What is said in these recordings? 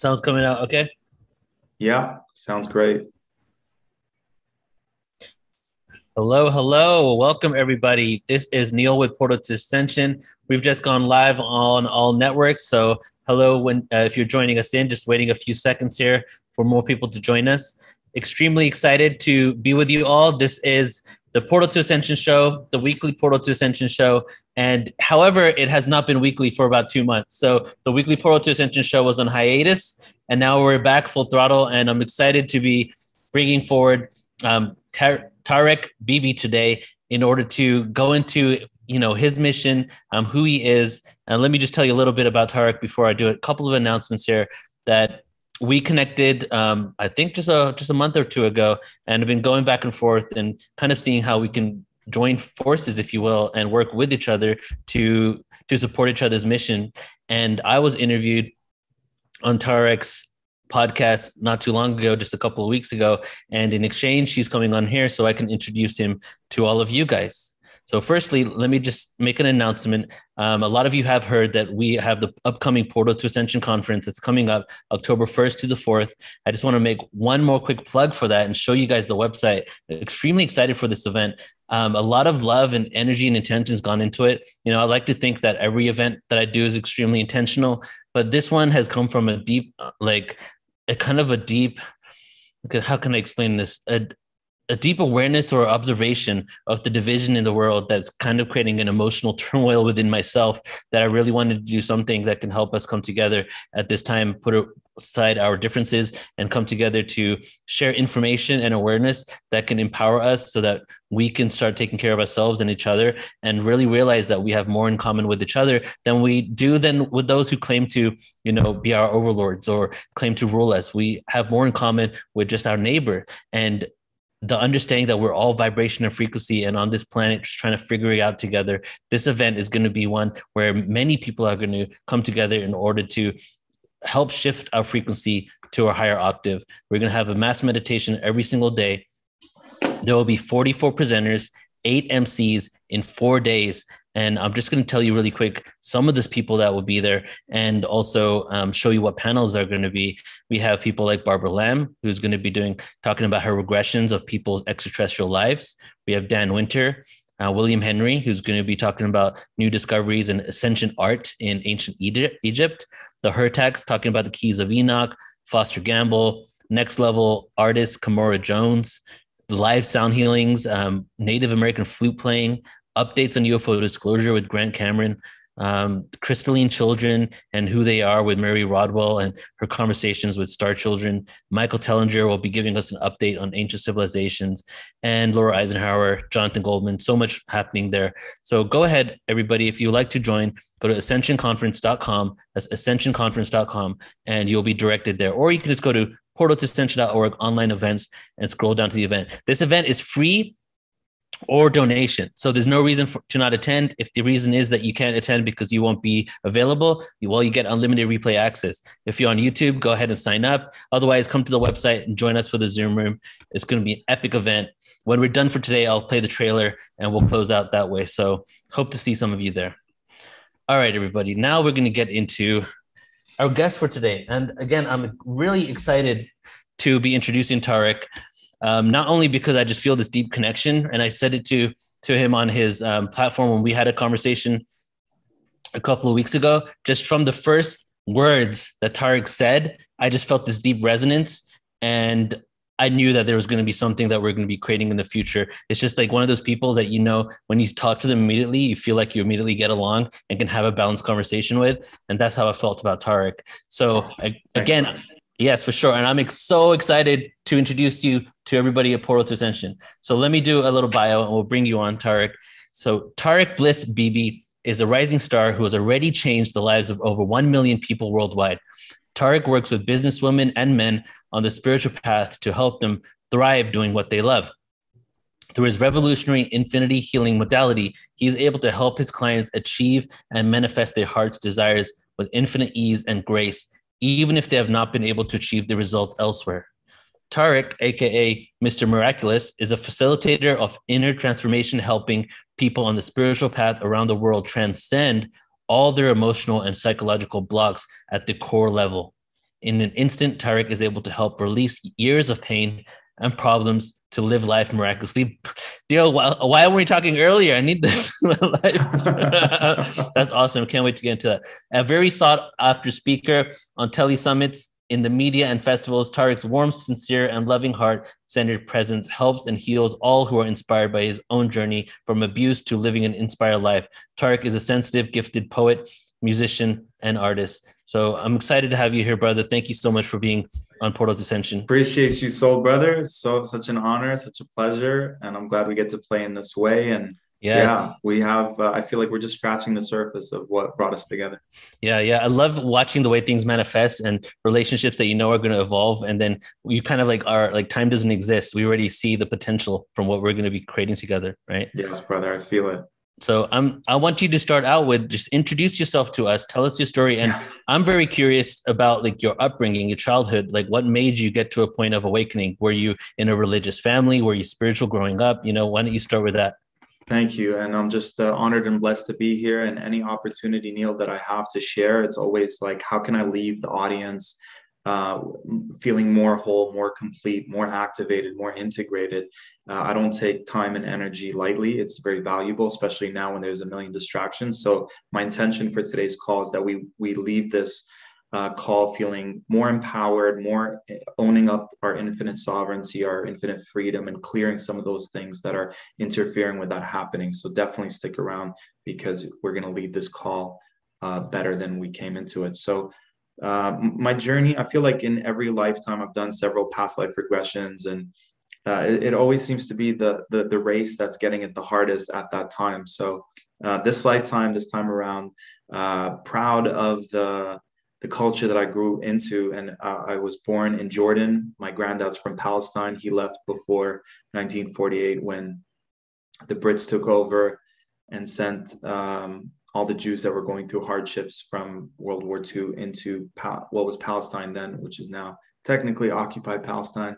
Sounds coming out okay? Yeah, sounds great. Hello, hello. Welcome, everybody. This is Neil with Portal to Ascension. We've just gone live on all networks. So, hello, when uh, if you're joining us in, just waiting a few seconds here for more people to join us. Extremely excited to be with you all. This is the Portal to Ascension show, the weekly Portal to Ascension show. And however, it has not been weekly for about two months. So the weekly Portal to Ascension show was on hiatus, and now we're back full throttle. And I'm excited to be bringing forward um, Tar- Tarek Bibi today in order to go into you know his mission, um, who he is. And let me just tell you a little bit about Tarek before I do. A couple of announcements here that we connected um, i think just a just a month or two ago and have been going back and forth and kind of seeing how we can join forces if you will and work with each other to to support each other's mission. And i was interviewed on tarek's podcast not too long ago just a couple of weeks ago and in exchange she's coming on here so i can introduce him to all of you guys so, firstly, let me just make an announcement. Um, a lot of you have heard that we have the upcoming Portal to Ascension conference that's coming up October 1st to the 4th. I just want to make one more quick plug for that and show you guys the website. Extremely excited for this event. Um, a lot of love and energy and intention has gone into it. You know, I like to think that every event that I do is extremely intentional, but this one has come from a deep, like, a kind of a deep how can I explain this? A, a deep awareness or observation of the division in the world that's kind of creating an emotional turmoil within myself that I really wanted to do something that can help us come together at this time, put aside our differences and come together to share information and awareness that can empower us so that we can start taking care of ourselves and each other and really realize that we have more in common with each other than we do than with those who claim to, you know, be our overlords or claim to rule us. We have more in common with just our neighbor. And the understanding that we're all vibration and frequency and on this planet just trying to figure it out together this event is going to be one where many people are going to come together in order to help shift our frequency to a higher octave. We're going to have a mass meditation every single day. There will be 44 presenters eight mcs in four days and I'm just going to tell you really quick some of those people that will be there and also um, show you what panels are going to be. We have people like Barbara Lamb, who's going to be doing talking about her regressions of people's extraterrestrial lives. We have Dan Winter, uh, William Henry, who's going to be talking about new discoveries and ascension art in ancient Egypt. Egypt. The Hurtaks talking about the keys of Enoch, Foster Gamble, next level artist Kimora Jones, live sound healings, um, Native American flute playing, updates on UFO disclosure with Grant Cameron, um, crystalline children and who they are with Mary Rodwell and her conversations with star children. Michael Tellinger will be giving us an update on ancient civilizations and Laura Eisenhower, Jonathan Goldman, so much happening there. So go ahead, everybody. If you'd like to join, go to ascensionconference.com. That's ascensionconference.com and you'll be directed there. Or you can just go to portaltoascension.org online events and scroll down to the event. This event is free or donation. So there's no reason for, to not attend. If the reason is that you can't attend because you won't be available, well, you get unlimited replay access. If you're on YouTube, go ahead and sign up. Otherwise, come to the website and join us for the Zoom room. It's going to be an epic event. When we're done for today, I'll play the trailer and we'll close out that way. So hope to see some of you there. All right, everybody. Now we're going to get into our guest for today. And again, I'm really excited to be introducing Tarek um, not only because I just feel this deep connection, and I said it to to him on his um, platform when we had a conversation a couple of weeks ago. Just from the first words that Tarek said, I just felt this deep resonance, and I knew that there was going to be something that we're going to be creating in the future. It's just like one of those people that you know when you talk to them immediately, you feel like you immediately get along and can have a balanced conversation with, and that's how I felt about Tarek. So I, again, Yes, for sure. And I'm ex- so excited to introduce you to everybody at Portal to Ascension. So let me do a little bio and we'll bring you on, Tarek. So Tarek Bliss Bibi is a rising star who has already changed the lives of over 1 million people worldwide. Tarek works with businesswomen and men on the spiritual path to help them thrive doing what they love. Through his revolutionary infinity healing modality, he is able to help his clients achieve and manifest their heart's desires with infinite ease and grace even if they have not been able to achieve the results elsewhere. Tarek, aka Mr. Miraculous, is a facilitator of inner transformation, helping people on the spiritual path around the world transcend all their emotional and psychological blocks at the core level. In an instant, Tarek is able to help release years of pain and problems to live life miraculously. Dio, why, why weren't we talking earlier? I need this. That's awesome. Can't wait to get into that. A very sought after speaker on tele summits, in the media and festivals, Tarek's warm, sincere, and loving heart centered presence helps and heals all who are inspired by his own journey from abuse to living an inspired life. Tarek is a sensitive, gifted poet, musician, and artist. So I'm excited to have you here, brother. Thank you so much for being on Portal Ascension. Appreciate you so, brother. So such an honor, such a pleasure, and I'm glad we get to play in this way. And yes. yeah, we have. Uh, I feel like we're just scratching the surface of what brought us together. Yeah, yeah. I love watching the way things manifest and relationships that you know are going to evolve, and then you kind of like are like time doesn't exist. We already see the potential from what we're going to be creating together, right? Yes, brother. I feel it. So I'm I want you to start out with just introduce yourself to us, tell us your story, and yeah. I'm very curious about like your upbringing, your childhood, like what made you get to a point of awakening? Were you in a religious family? Were you spiritual growing up? You know, why don't you start with that? Thank you, and I'm just uh, honored and blessed to be here. And any opportunity, Neil, that I have to share, it's always like, how can I leave the audience uh, feeling more whole, more complete, more activated, more integrated. Uh, I don't take time and energy lightly. It's very valuable, especially now when there's a million distractions. So my intention for today's call is that we we leave this uh, call feeling more empowered, more eh, owning up our infinite sovereignty, our infinite freedom, and clearing some of those things that are interfering with that happening. So definitely stick around because we're going to leave this call uh, better than we came into it. So uh, my journey, I feel like in every lifetime, I've done several past life regressions, and uh, it, it, always seems to be the, the, the race that's getting it the hardest at that time. So uh, this lifetime, this time around, uh, proud of the the culture that I grew into, and uh, I was born in Jordan. My granddad's from Palestine. He left before 1948 when the Brits took over and sent um, all the Jews that were going through hardships from World War II into what was Palestine then, which is now technically occupied Palestine,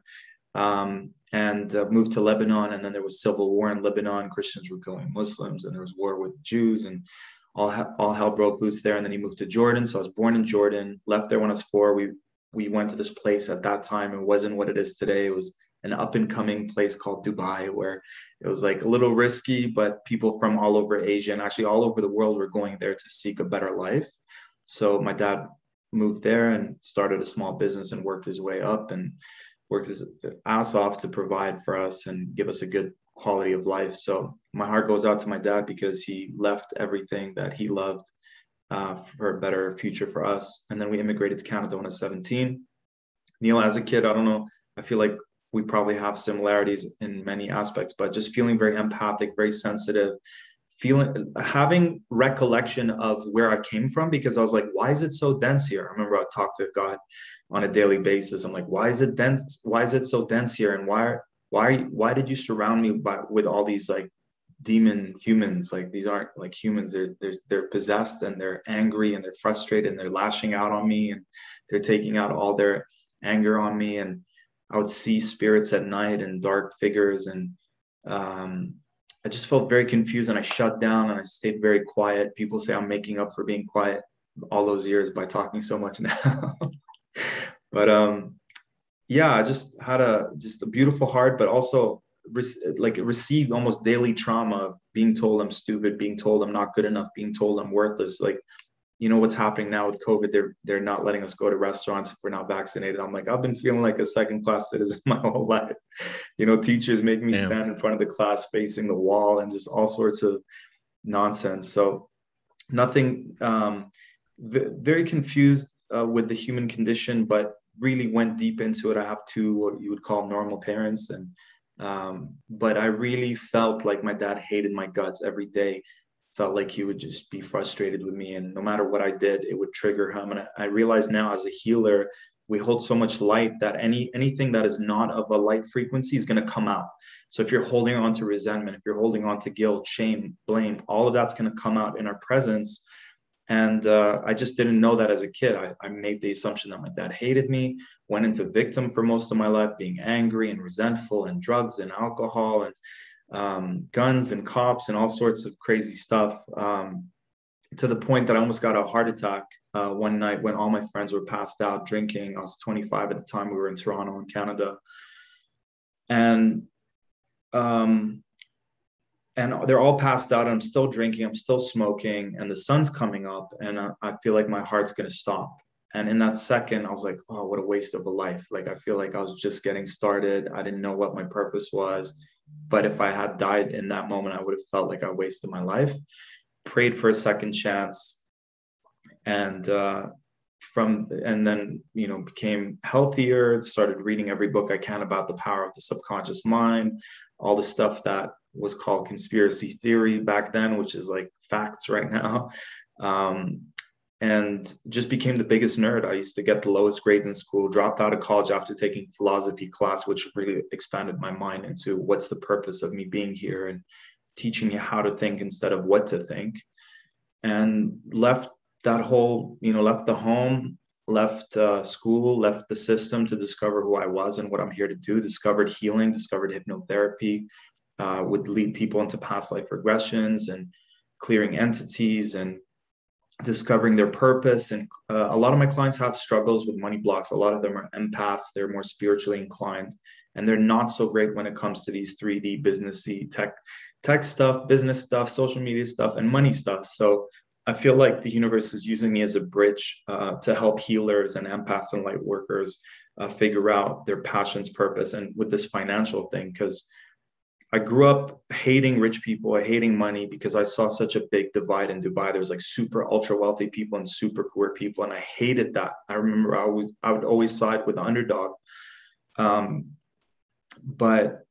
um, and uh, moved to Lebanon. And then there was civil war in Lebanon. Christians were killing Muslims, and there was war with Jews, and all ha- all hell broke loose there. And then he moved to Jordan. So I was born in Jordan, left there when I was four. We we went to this place at that time. It wasn't what it is today. It was an up and coming place called Dubai, where it was like a little risky, but people from all over Asia and actually all over the world were going there to seek a better life. So my dad moved there and started a small business and worked his way up and worked his ass off to provide for us and give us a good quality of life. So my heart goes out to my dad because he left everything that he loved uh, for a better future for us. And then we immigrated to Canada when I was 17. Neil, as a kid, I don't know, I feel like we probably have similarities in many aspects, but just feeling very empathic, very sensitive, feeling having recollection of where I came from because I was like, why is it so dense here? I remember I talked to God on a daily basis. I'm like, why is it dense? Why is it so dense here? And why why why did you surround me by with all these like demon humans? Like these aren't like humans. They're they're they're possessed and they're angry and they're frustrated and they're lashing out on me and they're taking out all their anger on me and I would see spirits at night and dark figures, and um, I just felt very confused. And I shut down and I stayed very quiet. People say I'm making up for being quiet all those years by talking so much now. but um, yeah, I just had a just a beautiful heart, but also like received almost daily trauma of being told I'm stupid, being told I'm not good enough, being told I'm worthless. Like you know what's happening now with COVID. They're they're not letting us go to restaurants if we're not vaccinated. I'm like, I've been feeling like a second class citizen my whole life. You know, teachers make me Damn. stand in front of the class facing the wall and just all sorts of nonsense. So nothing. Um, v- very confused uh, with the human condition, but really went deep into it. I have two what you would call normal parents, and um, but I really felt like my dad hated my guts every day felt like he would just be frustrated with me and no matter what i did it would trigger him. And i, realize now as a healer we hold so much light that any anything that is not of a light frequency is going to come out. So if you're holding on to resentment if you're holding on to guilt shame blame all of that's going to come out in our presence. And uh, i just didn't know that as a kid. I, I made the assumption that my dad hated me went into victim for most of my life being angry and resentful and drugs and alcohol and um, guns and cops and all sorts of crazy stuff. Um, to the point that I almost got a heart attack uh, one night when all my friends were passed out drinking. I was 25 at the time. We were in Toronto, in Canada, and um, and they're all passed out. And I'm still drinking. I'm still smoking, and the sun's coming up, and I, I feel like my heart's gonna stop. And in that second, I was like, "Oh, what a waste of a life!" Like I feel like I was just getting started. I didn't know what my purpose was, but if I had died in that moment, I would have felt like I wasted my life. Prayed for a second chance, and uh, from and then you know became healthier. Started reading every book I can about the power of the subconscious mind, all the stuff that was called conspiracy theory back then, which is like facts right now. Um, and just became the biggest nerd. I used to get the lowest grades in school, dropped out of college after taking philosophy class, which really expanded my mind into what's the purpose of me being here and teaching you how to think instead of what to think. And left that whole, you know, left the home, left uh, school, left the system to discover who I was and what I'm here to do, discovered healing, discovered hypnotherapy, uh, would lead people into past life regressions and clearing entities and discovering their purpose. And uh, a lot of my clients have struggles with money blocks. A lot of them are empaths. They're more spiritually inclined, and they're not so great when it comes to these 3D businessy tech, tech stuff, business stuff, social media stuff, and money stuff. So I feel like the universe is using me as a bridge uh, to help healers and empaths and light workers uh, figure out their passions, purpose, and with this financial thing because I grew up hating rich people, hating money because I saw such a big divide in Dubai. There was like super ultra wealthy people and super poor people, and I hated that. I remember I would I would always side with the underdog, um, but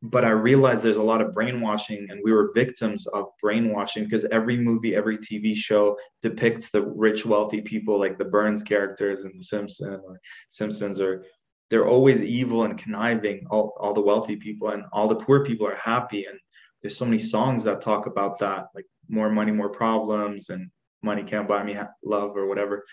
but I realized there's a lot of brainwashing, and we were victims of brainwashing because every movie, every TV show depicts the rich, wealthy people like the Burns characters in The Simpsons or Simpsons or they're always evil and conniving all, all the wealthy people and all the poor people are happy. And there's so many songs that talk about that like more money more problems and money can't buy me love or whatever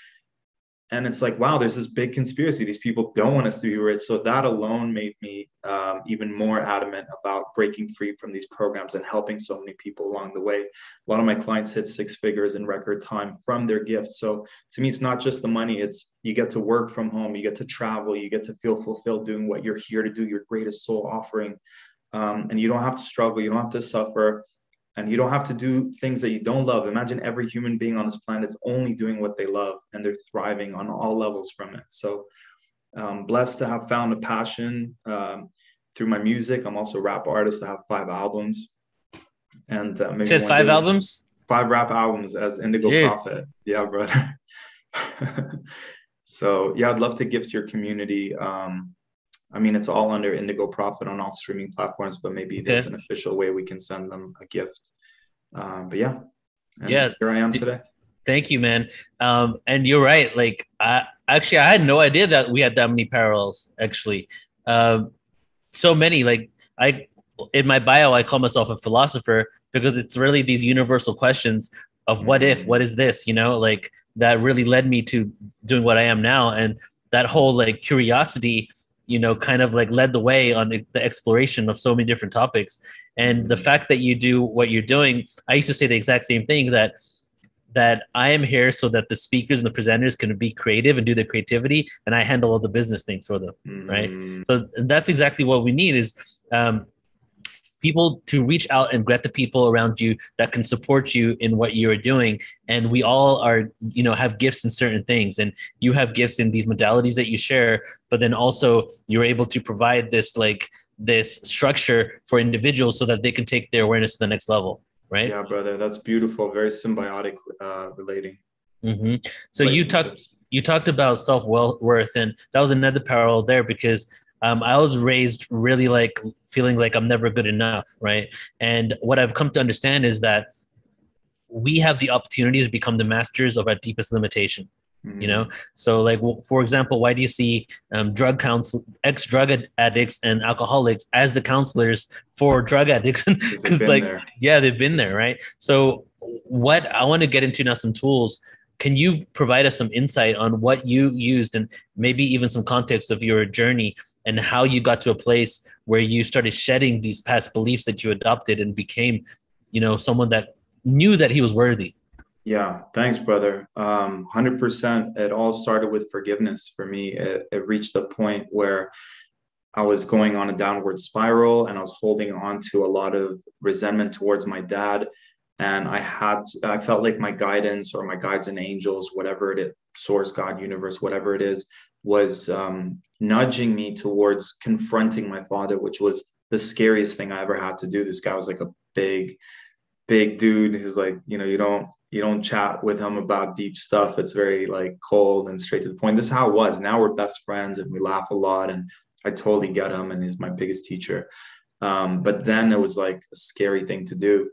and it's like wow there's this big conspiracy. These people don't want us to be rich. So that alone made me um, even more adamant about breaking free from these programs and helping so many people along the way. A lot of my clients hit six figures in record time from their gifts so to me it's not just the money. It's you get to work from home. You get to travel. You get to feel fulfilled doing what you're here to do your greatest soul offering. Um, and you don't have to struggle. You don't have to suffer and you don't have to do things that you don't love. Imagine every human being on this planet is only doing what they love and they're thriving on all levels from it. So, um, blessed to have found a passion um, through my music. I'm also a rap artist. I have five albums. And uh, maybe said five albums? Five rap albums as Indigo Dude. Prophet. Yeah, brother. so, yeah, I'd love to gift your community. Um, I mean, it's all under Indigo Prophet on all streaming platforms, but maybe okay. there's an official way we can send them a gift. Um, but yeah, yeah, here I am D- today. Thank you, man. Um, and you're right. Like, I actually I had no idea that we had that many parallels. Actually, um, so many. Like, I in my bio I call myself a philosopher because it's really these universal questions of what if, mm-hmm. what is this, you know, like that really led me to doing what I am now, and that whole like curiosity you know kind of like led the way on the exploration of so many different topics. And the fact that you do what you're doing i used to say the exact same thing that that i am here so that the speakers and the presenters can be creative and do their creativity and i handle all the business things for them mm-hmm. right so that's exactly what we need is um, people to reach out and get the people around you that can support you in what you're doing. And we all are you know have gifts in certain things. And you have gifts in these modalities that you share but then also you're able to provide this like this structure for individuals so that they can take their awareness to the next level right? Yeah brother that's beautiful. Very symbiotic uh, relating. Mm-hmm. so you talked you talked about self worth and that was another parallel there because um, I was raised really like feeling like I'm never good enough, right? And what I've come to understand is that we have the opportunity to become the masters of our deepest limitation. Mm-hmm. You know, mm-hmm. so like for example, why do you see um, drug counsel, ex drug addicts and alcoholics as the counselors for drug addicts? Because like, there. yeah, they've been there, right? So what I want to get into now some tools can you provide us some insight on what you used and maybe even some context of your journey and how you got to a place where you started shedding these past beliefs that you adopted and became you know someone that knew that he was worthy Yeah, thanks, brother. Um, 100%. It all started with forgiveness for me. It, it reached a point where I was going on a downward spiral and I was holding on to a lot of resentment towards my dad. And I had, I felt like my guidance or my guides and angels, whatever it is, source, God, universe, whatever it is, was um, nudging me towards confronting my father, which was the scariest thing I ever had to do. This guy was like a big, big dude. He's like, you know, you don't you don't chat with him about deep stuff. It's very like cold and straight to the point. This is how it was. Now we're best friends and we laugh a lot. And I totally get him, and he's my biggest teacher. Um, but then it was like a scary thing to do,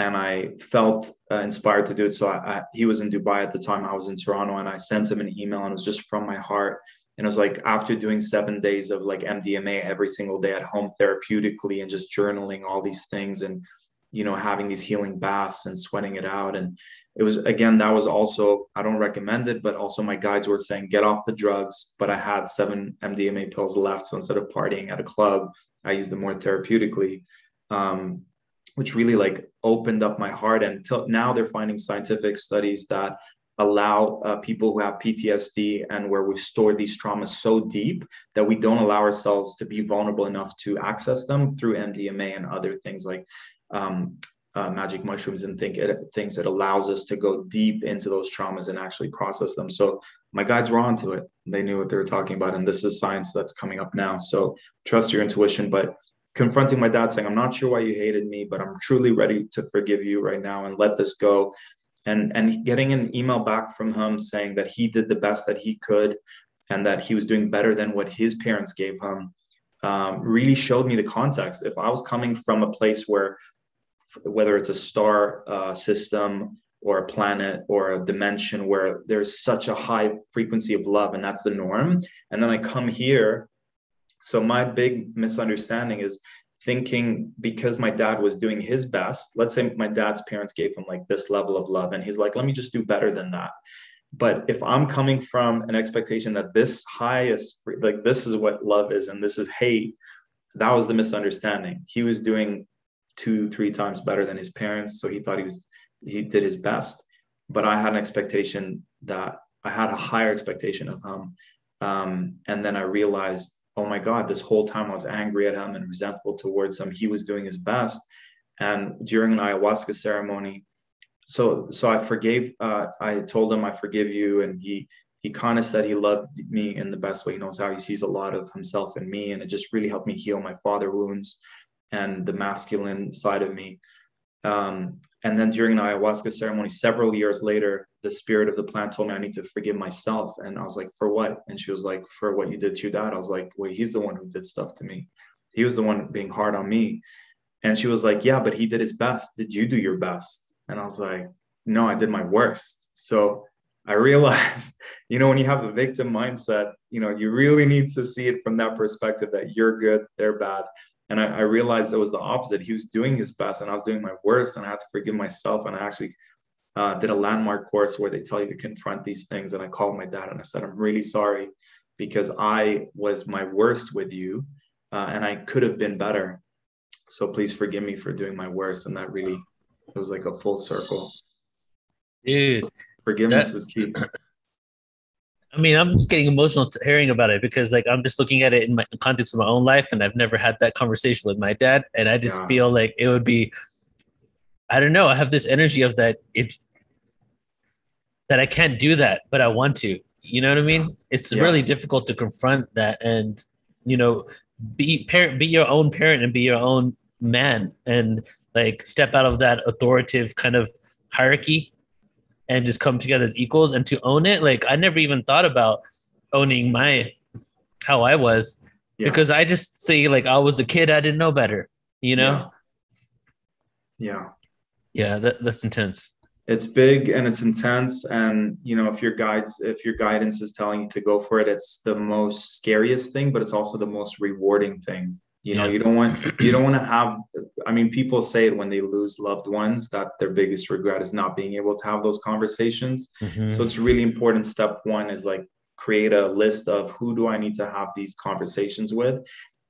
and I felt uh, inspired to do it. So I, I, he was in Dubai at the time. I was in Toronto, and I sent him an email, and it was just from my heart. And it was like after doing seven days of like MDMA every single day at home therapeutically and just journaling all these things and you know having these healing baths and sweating it out and it was again that was also i don't recommend it but also my guides were saying get off the drugs but i had seven mdma pills left so instead of partying at a club i used them more therapeutically um, which really like opened up my heart and till now they're finding scientific studies that allow uh, people who have PTSD and where we've stored these traumas so deep that we don't allow ourselves to be vulnerable enough to access them through MDMA and other things like um, uh, magic mushrooms and think it, things that allows us to go deep into those traumas and actually process them. So my guides were onto it. They knew what they were talking about, and this is science that's coming up now. So trust your intuition, but confronting my dad saying, "I'm not sure why you hated me, but I'm truly ready to forgive you right now and let this go." And and getting an email back from him saying that he did the best that he could and that he was doing better than what his parents gave him um, really showed me the context. If I was coming from a place where whether it's a star uh, system or a planet or a dimension where there's such a high frequency of love and that's the norm and then i come here so my big misunderstanding is thinking because my dad was doing his best let's say my dad's parents gave him like this level of love and he's like let me just do better than that but if i'm coming from an expectation that this highest like this is what love is and this is hate that was the misunderstanding he was doing two, three times better than his parents. So he thought he was he did his best. But I had an expectation that I had a higher expectation of him. Um, and then I realized, oh my God, this whole time I was angry at him and resentful towards him. He was doing his best. And during an ayahuasca ceremony, so so I forgave. Uh, I told him I forgive you, and he he kind of said he loved me in the best way he knows how. He sees a lot of himself in me, and it just really helped me heal my father wounds and the masculine side of me. Um, and then during an ayahuasca ceremony, several years later, the spirit of the plant told me I need to forgive myself. And I was like, for what? And she was like, for what you did to your dad. I was like, wait, he's the one who did stuff to me. He was the one being hard on me. And she was like, yeah, but he did his best. Did you do your best? And I was like, no, I did my worst. So I realized, you know, when you have a victim mindset, you know, you really need to see it from that perspective that you're good, they're bad. And I, I, realized it was the opposite. He was doing his best and I was doing my worst and I had to forgive myself. And I actually uh, did a landmark course where they tell you to confront these things. And I called my dad and I said, I'm really sorry because I was my worst with you uh, and I could have been better. So please forgive me for doing my worst. And that really, it was like a full circle. Dude, forgiveness that, is key. I mean, I'm just getting emotional hearing about it because, like, I'm just looking at it in my context of my own life, and I've never had that conversation with my dad, and I just yeah. feel like it would be, I don't know, I have this energy of that it that I can't do that, but I want to. You know what I mean? It's yeah. really difficult to confront that, and you know, be parent, be your own parent, and be your own man, and like step out of that authoritative kind of hierarchy and just come together as equals. And to own it like i never even thought about owning my how i was. Yeah. because i just say like i was the kid i didn't know better you know? Yeah. Yeah, yeah that, that's intense. It's big and it's intense. And you know if your guides if your guidance is telling you to go for it it's the most scariest thing but it's also the most rewarding thing you know yeah. you don't want you don't want to have i mean people say it when they lose loved ones that their biggest regret is not being able to have those conversations mm-hmm. so it's really important step one is like create a list of who do i need to have these conversations with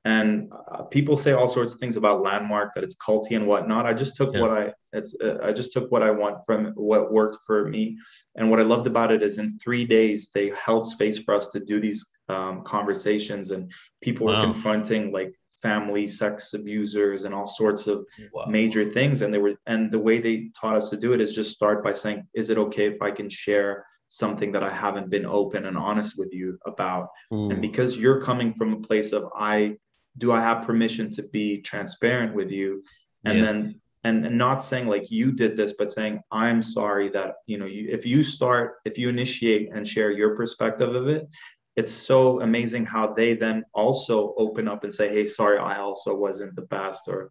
and uh, people say all sorts of things about landmark that it's culty and whatnot i just took yeah. what i it's uh, i just took what i want from what worked for me and what i loved about it is in three days they held space for us to do these um, conversations and people wow. were confronting like family sex abusers and all sorts of wow. major things and they were and the way they taught us to do it is just start by saying is it okay if i can share something that i haven't been open and honest with you about mm. and because you're coming from a place of i do I have permission to be transparent with you? And yeah. then and, and not saying like you did this, but saying I'm sorry that you know you if you start if you initiate and share your perspective of it, it's so amazing how they then also open up and say, Hey, sorry, I also wasn't the best or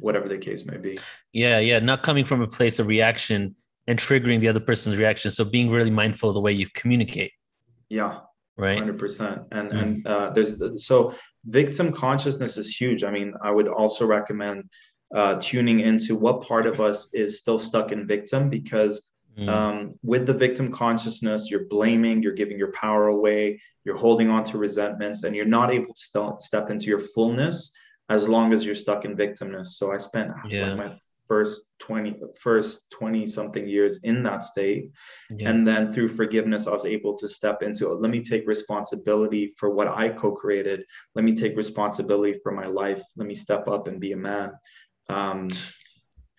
whatever the case may be. Yeah, yeah. Not coming from a place of reaction and triggering the other person's reaction. So being really mindful of the way you communicate. Yeah. Right. Hundred percent. And mm and uh, there's so victim consciousness is huge. I mean, I would also recommend uh, tuning into what part of us is still stuck in victim because mm. um, with the victim consciousness, you're blaming, you're giving your power away, you're holding on to resentments, and you're not able to st- step into your fullness as long as you're stuck in victimness. So I spent yeah. like my first 20 first 20 something years in that state yeah. and then through forgiveness i was able to step into it let me take responsibility for what i co-created let me take responsibility for my life let me step up and be a man um,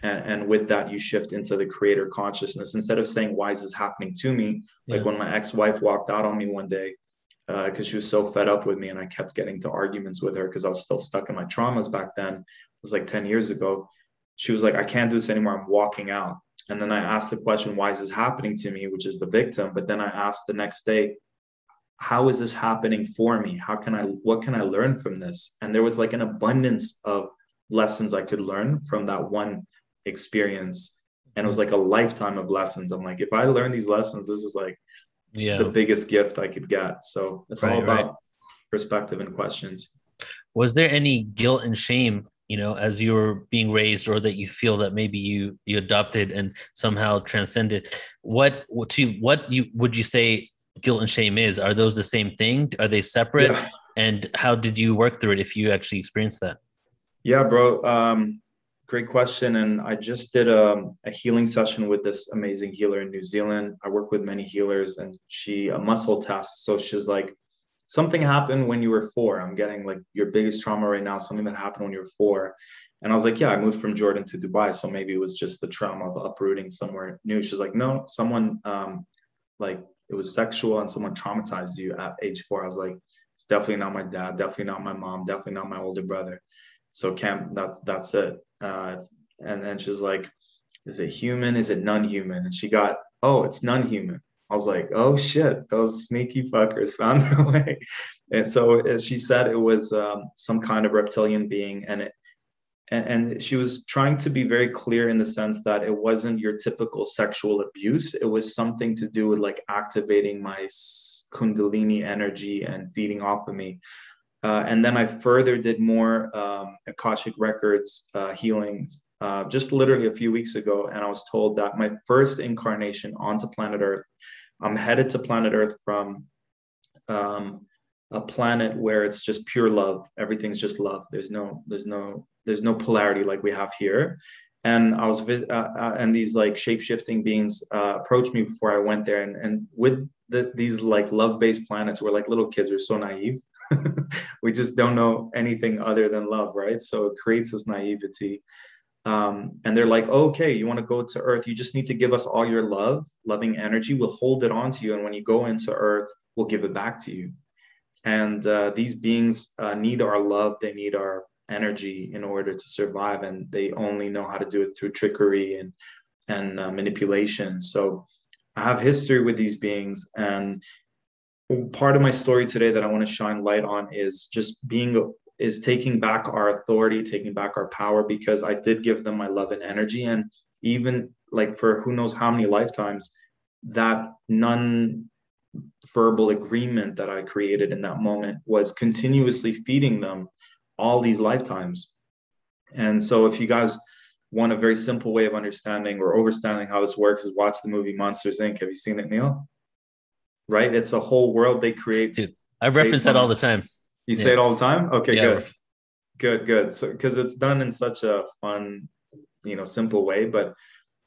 and, and, with that you shift into the creator consciousness instead of saying why is this happening to me yeah. like when my ex-wife walked out on me one day because uh, she was so fed up with me and i kept getting to arguments with her because i was still stuck in my traumas back then it was like 10 years ago she was like, I can't do this anymore. I'm walking out. And then I asked the question, why is this happening to me, which is the victim? But then I asked the next day, how is this happening for me? How can I, what can I learn from this? And there was like an abundance of lessons I could learn from that one experience. And it was like a lifetime of lessons. I'm like, if I learn these lessons, this is like yeah. the biggest gift I could get. So it's right, all about right. perspective and questions. Was there any guilt and shame you know as you were being raised or that you feel that maybe you you adopted and somehow transcended what to what you would you say guilt and shame is are those the same thing are they separate yeah. and how did you work through it if you actually experienced that yeah bro um great question and i just did a, a healing session with this amazing healer in new zealand i work with many healers and she a muscle test so she's like something happened when you were four. I'm getting like your biggest trauma right now, something that happened when you were four. And I was like, yeah, I moved from Jordan to Dubai. So maybe it was just the trauma of uprooting somewhere new. She's like, no, someone um, like it was sexual and someone traumatized you at age four. I was like, it's definitely not my dad, definitely not my mom, definitely not my older brother. So Cam, that's that's it. Uh, and then she's like, is it human? Is it non-human? And she got, oh, it's non-human. I was like, oh shit, those sneaky fuckers found their way. And so she said, it was um, some kind of reptilian being. And it, and, and she was trying to be very clear in the sense that it wasn't your typical sexual abuse. It was something to do with like activating my kundalini energy and feeding off of me. Uh, and then I further did more um, Akashic Records uh, healings uh, just literally a few weeks ago, and I was told that my first incarnation onto planet Earth, I'm headed to planet Earth from um, a planet where it's just pure love. Everything's just love. There's no, there's no, there's no polarity like we have here. And I was, uh, uh, and these like shape shifting beings uh, approached me before I went there, and and with the, these like love based planets, we're like little kids. We're so naive. we just don't know anything other than love, right? So it creates this naivety. Um, and they're like, okay, you want to go to Earth? You just need to give us all your love, loving energy. We'll hold it on to you. And when you go into Earth, we'll give it back to you. And uh, these beings uh, need our love, they need our energy in order to survive. And they only know how to do it through trickery and, and uh, manipulation. So I have history with these beings. And part of my story today that I want to shine light on is just being is taking back our authority, taking back our power because I did give them my love and energy. And even like for who knows how many lifetimes, that non verbal agreement that I created in that moment was continuously feeding them all these lifetimes. And so if you guys want a very simple way of understanding or understanding how this works is watch the movie Monsters Inc. Have you seen it, Neil? Right? It's a whole world they create. Dude, I reference that all the time. You say it all the time? Okay, yeah, good. good, good. So because it's done in such a fun, you know, simple way, but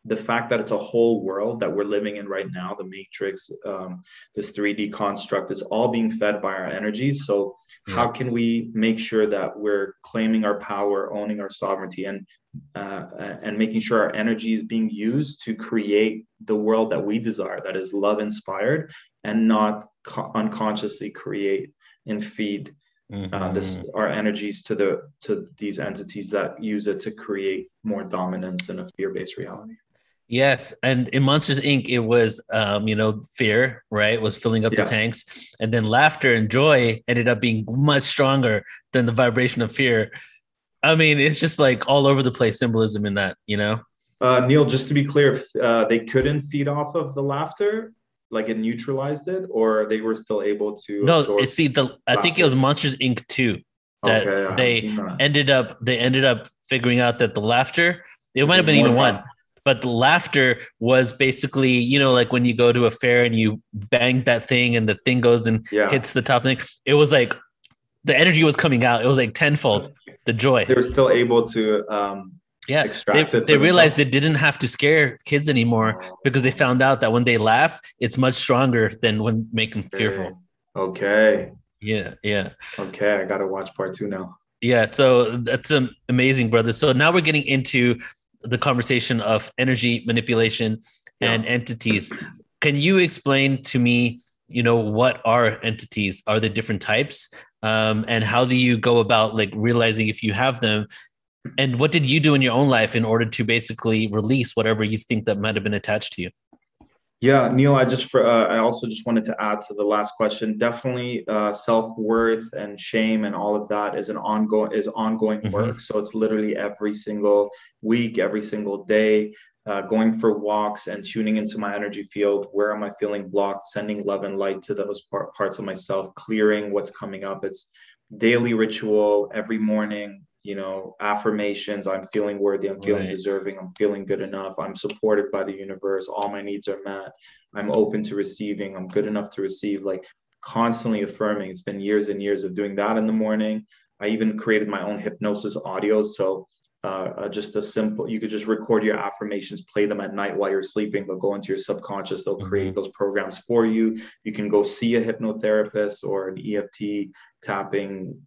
the fact that it's a whole world that we're living in right now, the matrix, um, this 3D construct is all being fed by our energies. So yeah. how can we make sure that we're claiming our power, owning our sovereignty, and uh, and making sure our energy is being used to create the world that we desire, that is love inspired, and not co- unconsciously create and feed mm-hmm. uh, this mm-hmm. our energies to the to these entities that use it to create more dominance in a fear-based reality. Yes, and in Monsters Inc., it was um, you know fear, right? Was filling up yeah. the tanks, and then laughter and joy ended up being much stronger than the vibration of fear. I mean, it's just like all over the place symbolism in that, you know. Uh, Neil, just to be clear, uh, they couldn't feed off of the laughter, like it neutralized it, or they were still able to. No, see, the. I think it was Monsters Inc. two that okay, they that. ended up they ended up figuring out that the laughter it might have been even one but the laughter was basically you know like when you go to a fair and you bang that thing and the thing goes and yeah. hits the top thing it was like the energy was coming out it was like tenfold the joy they were still able to um yeah they, they realized they didn't have to scare kids anymore because they found out that when they laugh it's much stronger than when make them fearful okay yeah yeah okay i gotta watch part two now yeah so that's um, amazing brother so now we're getting into the conversation of energy manipulation yeah. and entities. Can you explain to me, you know, what are entities? Are the different types? Um, and how do you go about like realizing if you have them? And what did you do in your own life in order to basically release whatever you think that might have been attached to you? Yeah, Neil, I just for uh, I also just wanted to add to the last question. Definitely, uh, self worth and shame and all of that is an ongoing is ongoing mm-hmm. work. So it's literally every single week, every single day, uh, going for walks and tuning into my energy field. Where am I feeling blocked? Sending love and light to those par- parts of myself, clearing what's coming up. It's daily ritual every morning you know affirmations i'm feeling worthy i'm feeling right. deserving i'm feeling good enough i'm supported by the universe all my needs are met i'm open to receiving i'm good enough to receive like constantly affirming it's been years and years of doing that in the morning i even created my own hypnosis audio. so uh, uh, just a simple you could just record your affirmations play them at night while you're sleeping they'll go into your subconscious they'll create mm-hmm. those programs for you you can go see a hypnotherapist or an eft tapping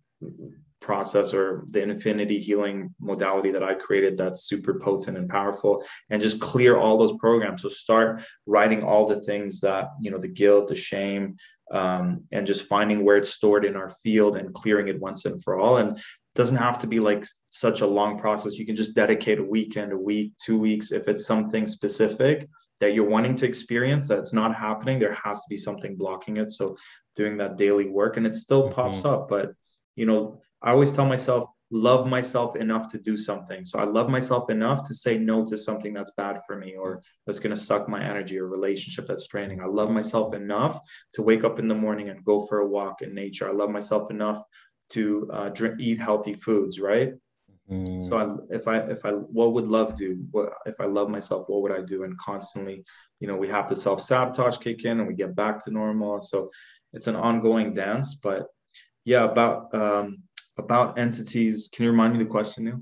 process or the infinity healing modality that I created that's super potent and powerful and just clear all those programs. So start writing all the things that, you know, the guilt, the shame, um, and just finding where it's stored in our field and clearing it once and for all. And doesn't have to be like such a long process. You can just dedicate a weekend, a week, two weeks. If it's something specific that you're wanting to experience that's not happening, there has to be something blocking it. So doing that daily work and it still mm-hmm. pops up, but you know, I always tell myself, love myself enough to do something. So I love myself enough to say no to something that's bad for me or that's going to suck my energy or relationship that's draining. I love myself enough to wake up in the morning and go for a walk in nature. I love myself enough to uh, drink, eat healthy foods, right? Mm. So I, if I if I what would love do? What if I love myself? What would I do? And constantly, you know, we have the self sabotage kick in, and we get back to normal. So it's an ongoing dance. But yeah, about um, about entities. Can you remind me the question, Neil?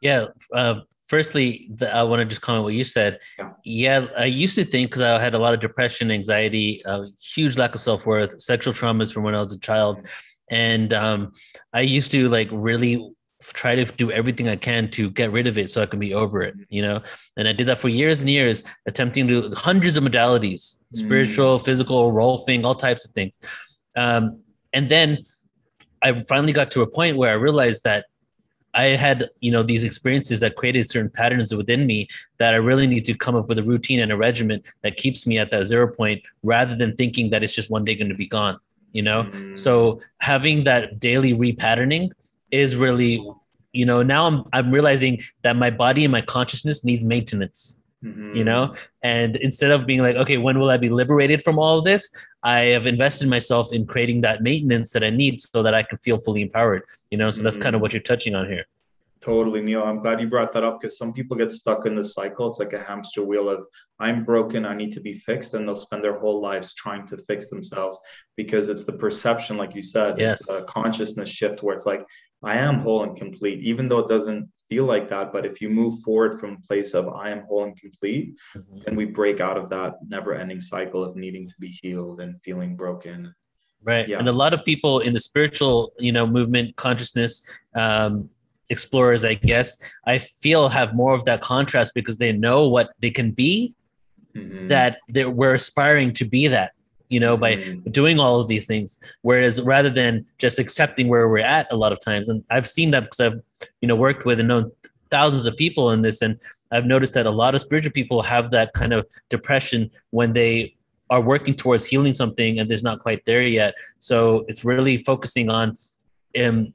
Yeah. Uh, firstly, the, I want to just comment what you said. Yeah. yeah I used to think because I had a lot of depression, anxiety, a huge lack of self worth, sexual traumas from when I was a child, and um, I used to like really try to do everything I can to get rid of it so I can be over it, you know? And I did that for years and years, attempting to do hundreds of modalities, mm. spiritual, physical, role thing, all types of things. Um, and then I finally got to a point where I realized that I had, you know, these experiences that created certain patterns within me that I really need to come up with a routine and a regimen that keeps me at that zero point rather than thinking that it's just one day going to be gone, you know? Mm. So having that daily repatterning is really, you know, now I'm I'm realizing that my body and my consciousness needs maintenance. Mm-hmm. You know, and instead of being like, okay, when will I be liberated from all of this? I have invested myself in creating that maintenance that I need so that I can feel fully empowered. You know, so that's mm-hmm. kind of what you're touching on here. Totally, Neil. I'm glad you brought that up because some people get stuck in the cycle. It's like a hamster wheel of I'm broken, I need to be fixed, and they'll spend their whole lives trying to fix themselves because it's the perception, like you said, yes. it's a consciousness shift where it's like I am whole and complete, even though it doesn't feel like that. But if you move forward from a place of I am whole and complete, mm-hmm. then we break out of that never-ending cycle of needing to be healed and feeling broken. Right. Yeah. And a lot of people in the spiritual, you know, movement consciousness, um, explorers, I guess, I feel have more of that contrast because they know what they can be, mm-hmm. that we're aspiring to be that, you know, mm-hmm. by doing all of these things. Whereas rather than just accepting where we're at a lot of times, and I've seen that because I've, you know, worked with and known thousands of people in this, and I've noticed that a lot of spiritual people have that kind of depression when they are working towards healing something and there's not quite there yet. So it's really focusing on um,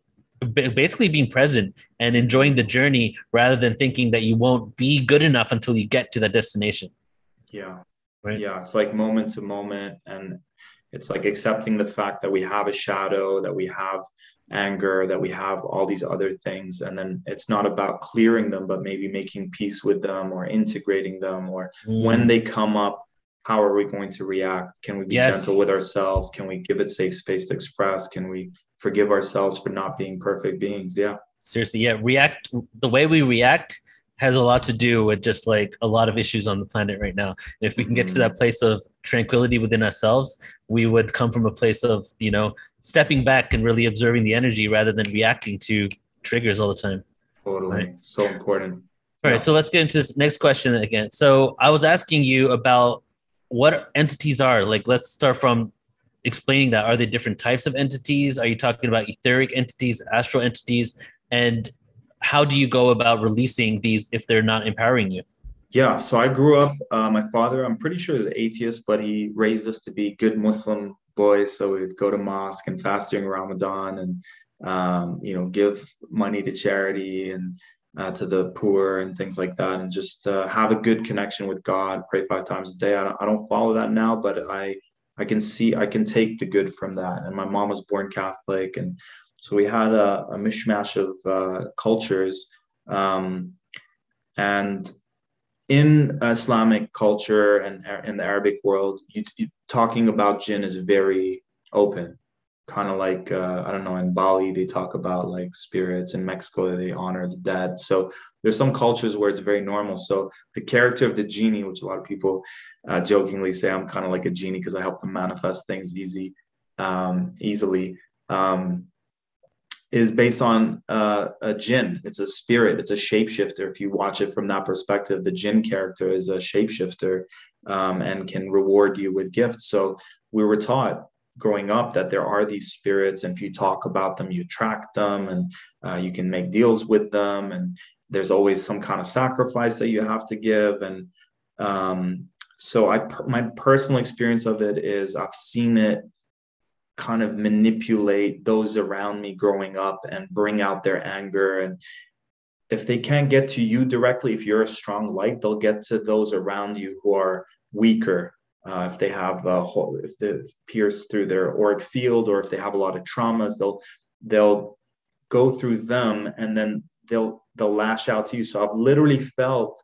basically being present and enjoying the journey rather than thinking that you won't be good enough until you get to that destination. Yeah. Right. Yeah. It's like moment to moment. And it's like accepting the fact that we have a shadow, that we have anger, that we have all these other things. And then it's not about clearing them, but maybe making peace with them or integrating them or mm. when they come up, how are we going to react? Can we be yes. gentle with ourselves? Can we give it safe space to express? Can we forgive ourselves for not being perfect beings? Yeah. Seriously, yeah. React the way we react has a lot to do with just like a lot of issues on the planet right now. If we can get to that mm-hmm. place of tranquility within ourselves, we would come from a place of, you know, stepping back and really observing the energy rather than reacting to triggers all the time. Totally. Right? So important. All right, so let's get into this next question again. So I was asking you about what entities are like let's start from explaining that are they different types of entities are you talking about etheric entities astral entities and how do you go about releasing these if they're not empowering you yeah so i grew up uh, my father i'm pretty sure is atheist but he raised us to be good muslim boys so we'd go to mosque and fast during ramadan and um, you know give money to charity and uh, to the poor and things like that, and just uh, have a good connection with God. Pray five times a day. I I don't follow that now, but I I can see I can take the good from that. And my mom was born Catholic, and so we had a, a mishmash of uh, cultures. Um, and in Islamic culture and in the Arabic world, you, you, talking about jinn is very open. Kind of like uh, I don't know in Bali they talk about like spirits. In Mexico they honor the dead. So there's some cultures where it's very normal. So the character of the genie which a lot of people uh, jokingly say I'm kind of like a genie because I help them manifest things easy um, easily um, is based on uh, a jinn it's a spirit. It's a shapeshifter. If you watch it from that perspective the jinn character is a shapeshifter um, and can reward you with gifts. So we were taught growing up that there are these spirits and if you talk about them you attract them and uh, you can make deals with them and there's always some kind of sacrifice that you have to give and um, so i my personal experience of it is i've seen it kind of manipulate those around me growing up and bring out their anger and if they can't get to you directly if you're a strong light they'll get to those around you who are weaker uh, if they have a whole, if they pierce through their auric field or if they have a lot of traumas, they'll they'll go through them and then they'll they'll lash out to you. So I've literally felt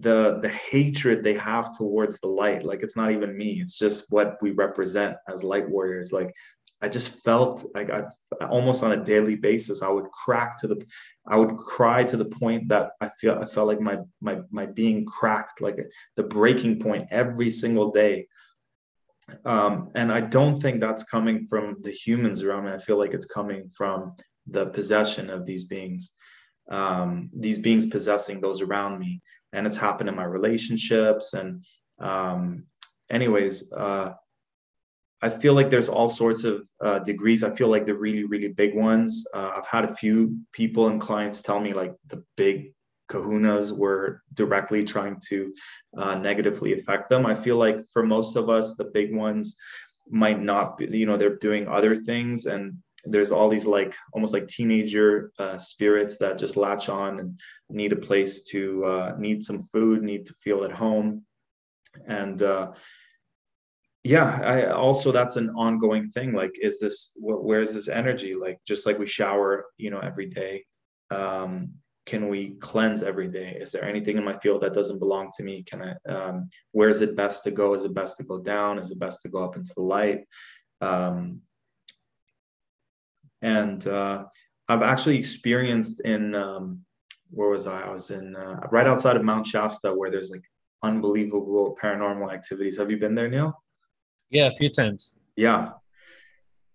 the the hatred they have towards the light. Like it's not even me. It's just what we represent as light warriors. Like I just felt like I almost on a daily basis I would crack to the I would cry to the point that I feel I felt like my my my being cracked like the breaking point every single day. Um, and I don't think that's coming from the humans around me. I feel like it's coming from the possession of these beings, um, these beings possessing those around me, and it's happened in my relationships. And um, anyways, uh, I feel like there's all sorts of uh, degrees. I feel like the really, really big ones. Uh, I've had a few people and clients tell me like the big kahunas were directly trying to uh, negatively affect them. I feel like for most of us, the big ones might not be, you know, they're doing other things. And there's all these like almost like teenager uh, spirits that just latch on and need a place to uh, need some food, need to feel at home. And, uh, yeah i also that's an ongoing thing like is this where is this energy? Like just like we shower you know every day um, can we cleanse every day? Is there anything in my field that doesn't belong to me? Can i um, where is it best to go? Is it best to go down? Is it best to go up into the light? Um, and uh, i've actually experienced in um, where was i? I was in uh, right outside of mount shasta where there's like unbelievable paranormal activities. Have you been there neil? Yeah a few times. Yeah.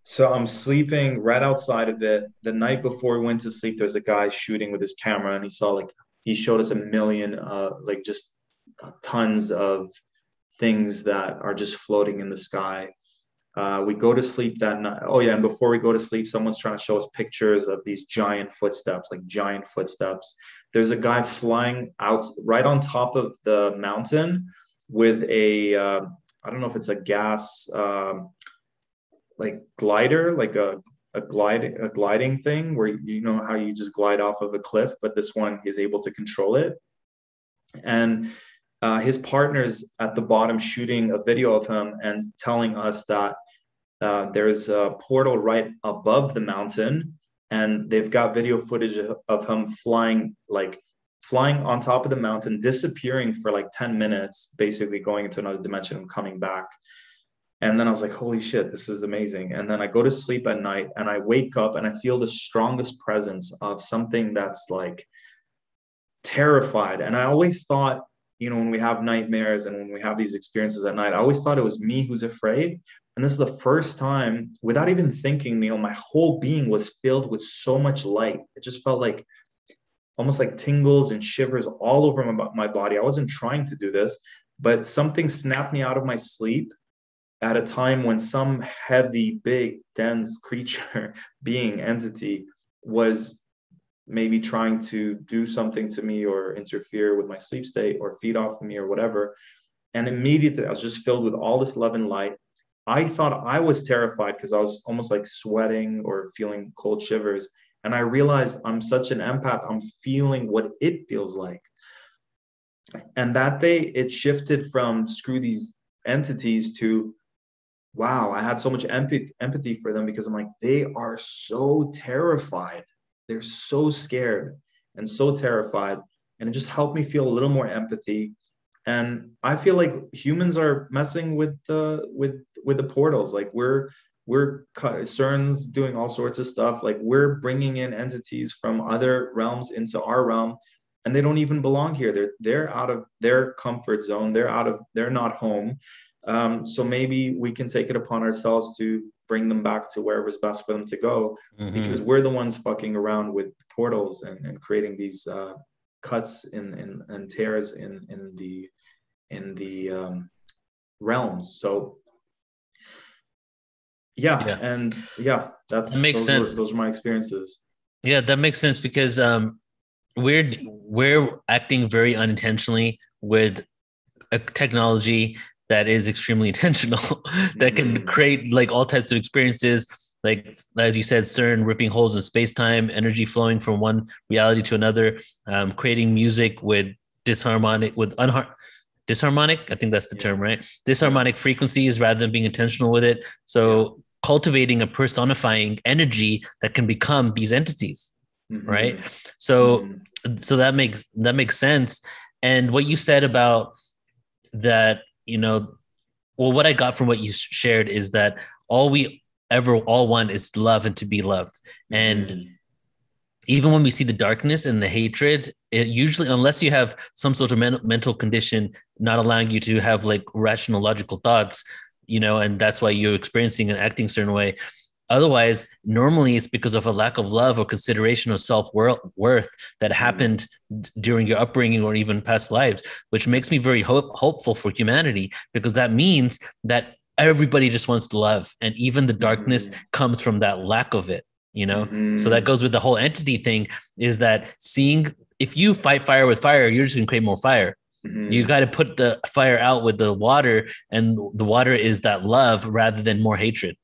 So I'm sleeping right outside of it. The night before we went to sleep, there's a guy shooting with his camera, and he saw like he showed us a million, uh, like just tons of things that are just floating in the sky. Uh, we go to sleep that night. Oh yeah, and before we go to sleep, someone's trying to show us pictures of these giant footsteps, like giant footsteps. There's a guy flying out right on top of the mountain with a uh, I don't know if it's a gas. Um, like glider, like a a gliding a gliding thing where you know how you just glide off of a cliff, but this one is able to control it. And uh, his partner's at the bottom shooting a video of him and telling us that uh, there's a portal right above the mountain, and they've got video footage of, him flying like flying on top of the mountain, disappearing for like 10 minutes, basically going into another dimension and coming back. And then I was like, holy shit, this is amazing. And then I go to sleep at night and I wake up and I feel the strongest presence of something that's like terrified. And I always thought, you know, when we have nightmares and when we have these experiences at night, I always thought it was me who's afraid. And this is the first time, without even thinking, Neil, my whole being was filled with so much light. It just felt like almost like tingles and shivers all over my, my body. I wasn't trying to do this, but something snapped me out of my sleep at a time when some heavy, big, dense creature, being, entity was maybe trying to do something to me or interfere with my sleep state or feed off of me or whatever. And immediately I was just filled with all this love and light. I thought I was terrified because I was almost like sweating or feeling cold shivers. And I realized I'm such an empath, I'm feeling what it feels like. And that day it shifted from screw these entities to wow, I had so much empathy, empathy for them because I'm like, they are so terrified. They're so scared and so terrified. And it just helped me feel a little more empathy. And I feel like humans are messing with the with with the portals. Like we're we're CERN's doing all sorts of stuff. Like we're bringing in entities from other realms into our realm, and they don't even belong here. They're they're out of their comfort zone. They're out of they're not home, um, so maybe we can take it upon ourselves to bring them back to wherever's best for them to go mm-hmm. because we're the ones fucking around with portals and, and creating these uh, cuts in, in, and tears in, in the in the um, realms. So yeah, yeah, and yeah, that's that makes those sense. Were, those are my experiences. Yeah, that makes sense because um, we're we're acting very unintentionally with a technology that is extremely intentional that can mm-hmm. create like all types of experiences like as you said CERN ripping holes in space-time energy flowing from one reality to another um, creating music with disharmonic with unhar- disharmonic i think that's the yeah. term right disharmonic frequencies rather than being intentional with it so yeah. cultivating a personifying energy that can become these entities mm-hmm. right so mm-hmm. so that makes that makes sense and what you said about that you know, well, what I got from what you shared is that all we ever all want is love and to be loved. And mm-hmm. even when we see the darkness and the hatred, it usually, unless you have some sort of men- mental condition not allowing you to have like rational, logical thoughts, you know, and that's why you're experiencing and acting a certain way. Otherwise, normally it's because of a lack of love or consideration of self worth that mm-hmm. happened during your upbringing or even past lives, which makes me very hope- hopeful for humanity because that means that everybody just wants to love. And even the darkness mm-hmm. comes from that lack of it, you know? Mm-hmm. So that mm-hmm. goes with the whole entity thing is that seeing, if you fight fire with fire, you're just going to create more fire. Mm-hmm. You got to put the fire out with the water, and the water is that love rather than more hatred.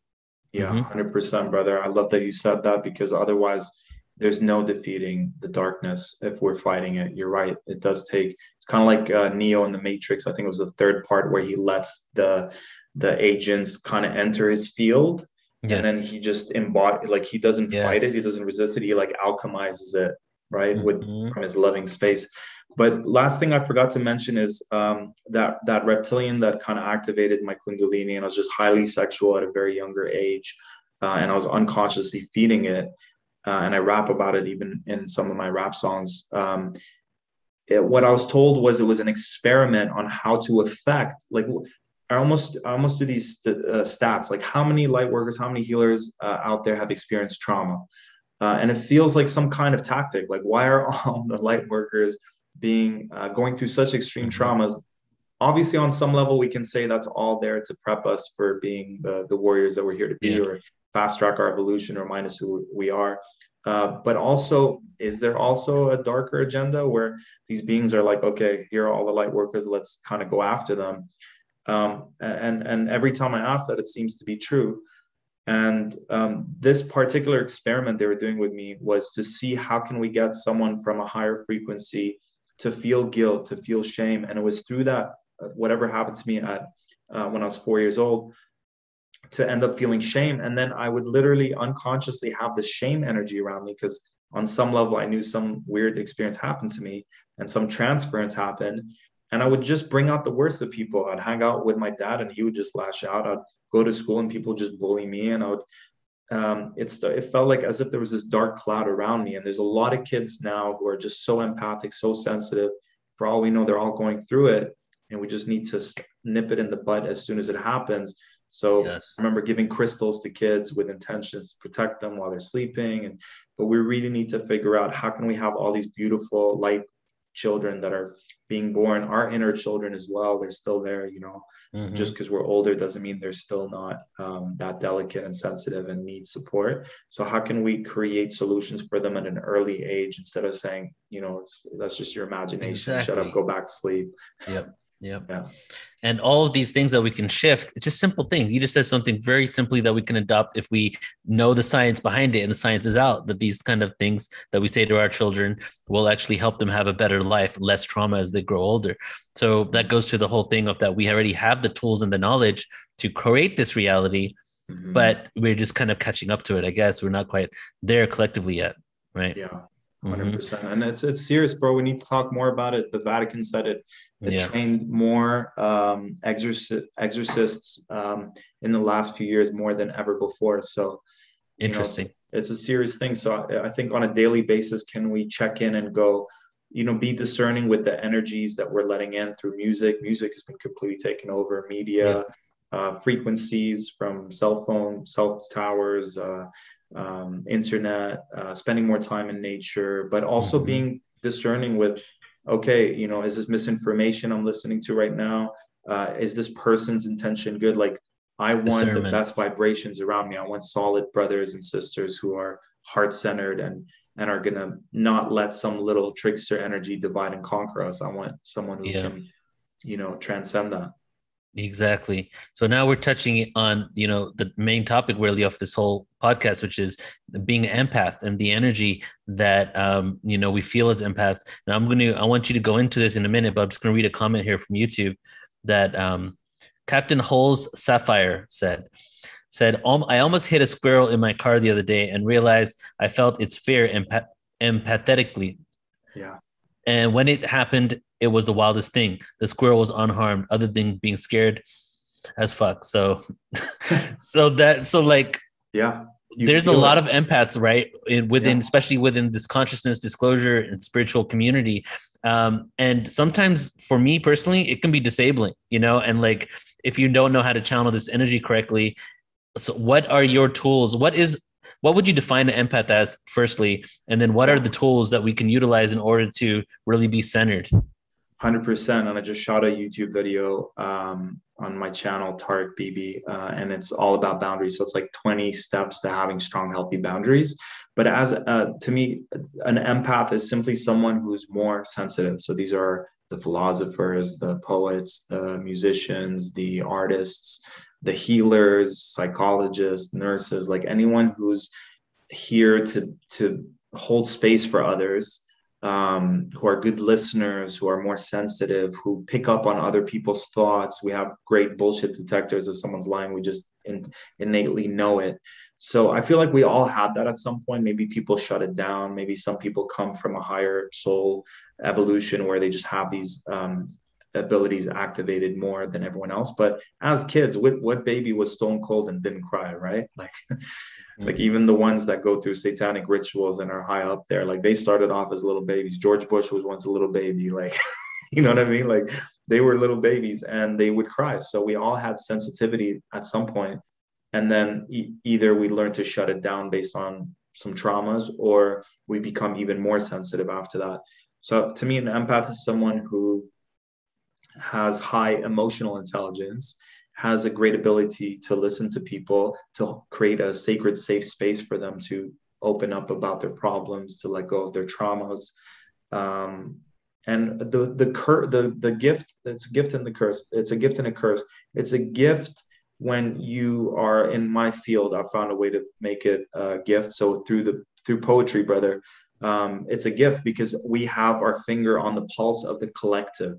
Yeah, mm-hmm. 100%, brother. I love that you said that because otherwise, there's no defeating the darkness if we're fighting it. You're right. It does take. It's kind of like uh, Neo in the Matrix. I think it was the third part where he lets the the agents kind of enter his field, yeah. and then he just embody like he doesn't yes. fight it. He doesn't resist it. He like alchemizes it right? Mm-hmm. With from his loving space. But last thing I forgot to mention is um, that that reptilian that kind of activated my kundalini, and I was just highly sexual at a very younger age, uh, and I was unconsciously feeding it. Uh, and I rap about it even in some of my rap songs. Um, it, what I was told was it was an experiment on how to affect, like I almost I almost do these uh, stats, like how many light workers, how many healers uh, out there have experienced trauma, uh, and it feels like some kind of tactic. Like why are all the light workers being uh, going through such extreme mm-hmm. traumas? Obviously, on some level, we can say that's all there to prep us for being the the warriors that we're here to be, yeah. or fast track our evolution, or minus who we are. Uh, but also, is there also a darker agenda where these beings are like, okay, here are all the light workers, let's kind of go after them? Um, and, and every time I ask that, it seems to be true. And um, this particular experiment they were doing with me was to see how can we get someone from a higher frequency to feel guilt, to feel shame. And it was through that, uh, whatever happened to me at uh, when I was four years old, to end up feeling shame. And then I would literally unconsciously have the shame energy around me because on some level I knew some weird experience happened to me and some transference happened and I would just bring out the worst of people. I'd hang out with my dad, and he would just lash out. I'd go to school, and people just bully me, and I would. Um, it's it felt like as if there was this dark cloud around me, and there's a lot of kids now who are just so empathic, so sensitive. For all we know, they're all going through it, and we just need to nip it in the bud as soon as it happens. So yes. I remember giving crystals to kids with intentions to protect them while they're sleeping, and but we really need to figure out how can we have all these beautiful light children that are being born our inner children as well they're still there you know. Mm-hmm. just because we're older doesn't mean they're still not um, that delicate and sensitive and need support. So how can we create solutions for them at an early age instead of saying you know that's just your imagination. Exactly. shut up. Go back to sleep. Yep Yep. Yeah. And all of these things that we can shift, it's just simple things. You just said something very simply that we can adopt if we know the science behind it and the science is out that these kind of things that we say to our children will actually help them have a better life, less trauma as they grow older. So that goes to the whole thing of that we already have the tools and the knowledge to create this reality, mm-hmm. but we're just kind of catching up to it. I guess we're not quite there collectively yet. Right. Yeah. 100 mm-hmm. percent and it's it's serious bro we need to talk more about it the vatican said it it yeah. trained more um, exorcist, exorcists um, in the last few years more than ever before. So, interesting. Know, it's, it's, a serious thing. So, I, I think on a daily basis, can we check in and go, you know, be discerning with the energies that we're letting in through music? Music has been completely taken over, media, yeah. uh, frequencies from cell phone, cell towers, uh, um, internet, uh, spending more time in nature, but also mm-hmm. being discerning with okay, you know, is this misinformation I'm listening to right now? Uh, is this person's intention good? Like, I want the best vibrations around me. I want solid brothers and sisters who are heart centered and and are gonna not let some little trickster energy divide and conquer us. I want someone who yeah. can, you know, transcend that. Exactly. So now we're touching on, you know, the main topic really of this whole podcast, which is being an empath and the energy that, um, you know, we feel as empaths. And I'm going to, I want you to go into this in a minute, but I'm just going to read a comment here from YouTube that um, Captain Holes Sapphire said, said, I almost hit a squirrel in my car the other day and realized I felt its fear empath- empathetically. Yeah. And when it happened, it was the wildest thing. The squirrel was unharmed, other than being scared as fuck. So, so that so like yeah, there's a lot of empaths right in, within, yeah. especially within this consciousness disclosure and spiritual community. Um, and sometimes for me personally, it can be disabling, you know. And like if you don't know how to channel this energy correctly, so what are your tools? What is what would you define an empath as firstly and then what are the tools that we can utilize in order to really be centered 100% and i just shot a youtube video um, on my channel Tarek bb uh, and it's all about boundaries. So it's like 20 steps to having strong healthy boundaries. But as uh, to me an empath is simply someone who's more sensitive. So these are the philosophers the poets the musicians the artists the healers psychologists nurses like anyone who's here to to hold space for others um, who are good listeners, who are more sensitive, who pick up on other people's thoughts. We have great bullshit detectors. If someone's lying, we just in, innately know it. So I feel like we all had that at some point. Maybe people shut it down. Maybe some people come from a higher soul evolution where they just have these um, abilities activated more than everyone else. But as kids, what, what baby was stone cold and didn't cry, right? Like like mm-hmm. even the ones that go through satanic rituals and are high up there like they started off as little babies george bush was once a little baby like you know what i mean like they were little babies and they would cry so we all had sensitivity at some point and then e- either we learn to shut it down based on some traumas or we become even more sensitive after that so to me an empath is someone who has high emotional intelligence has a great ability to listen to people, to create a sacred, safe space for them to open up about their problems, to let go of their traumas. Um, and the the cur- the the gift it's a gift and the curse. It's a gift and a curse. It's a gift when you are in my field. I found a way to make it a gift. So through the through poetry, brother, um, it's a gift because we have our finger on the pulse of the collective.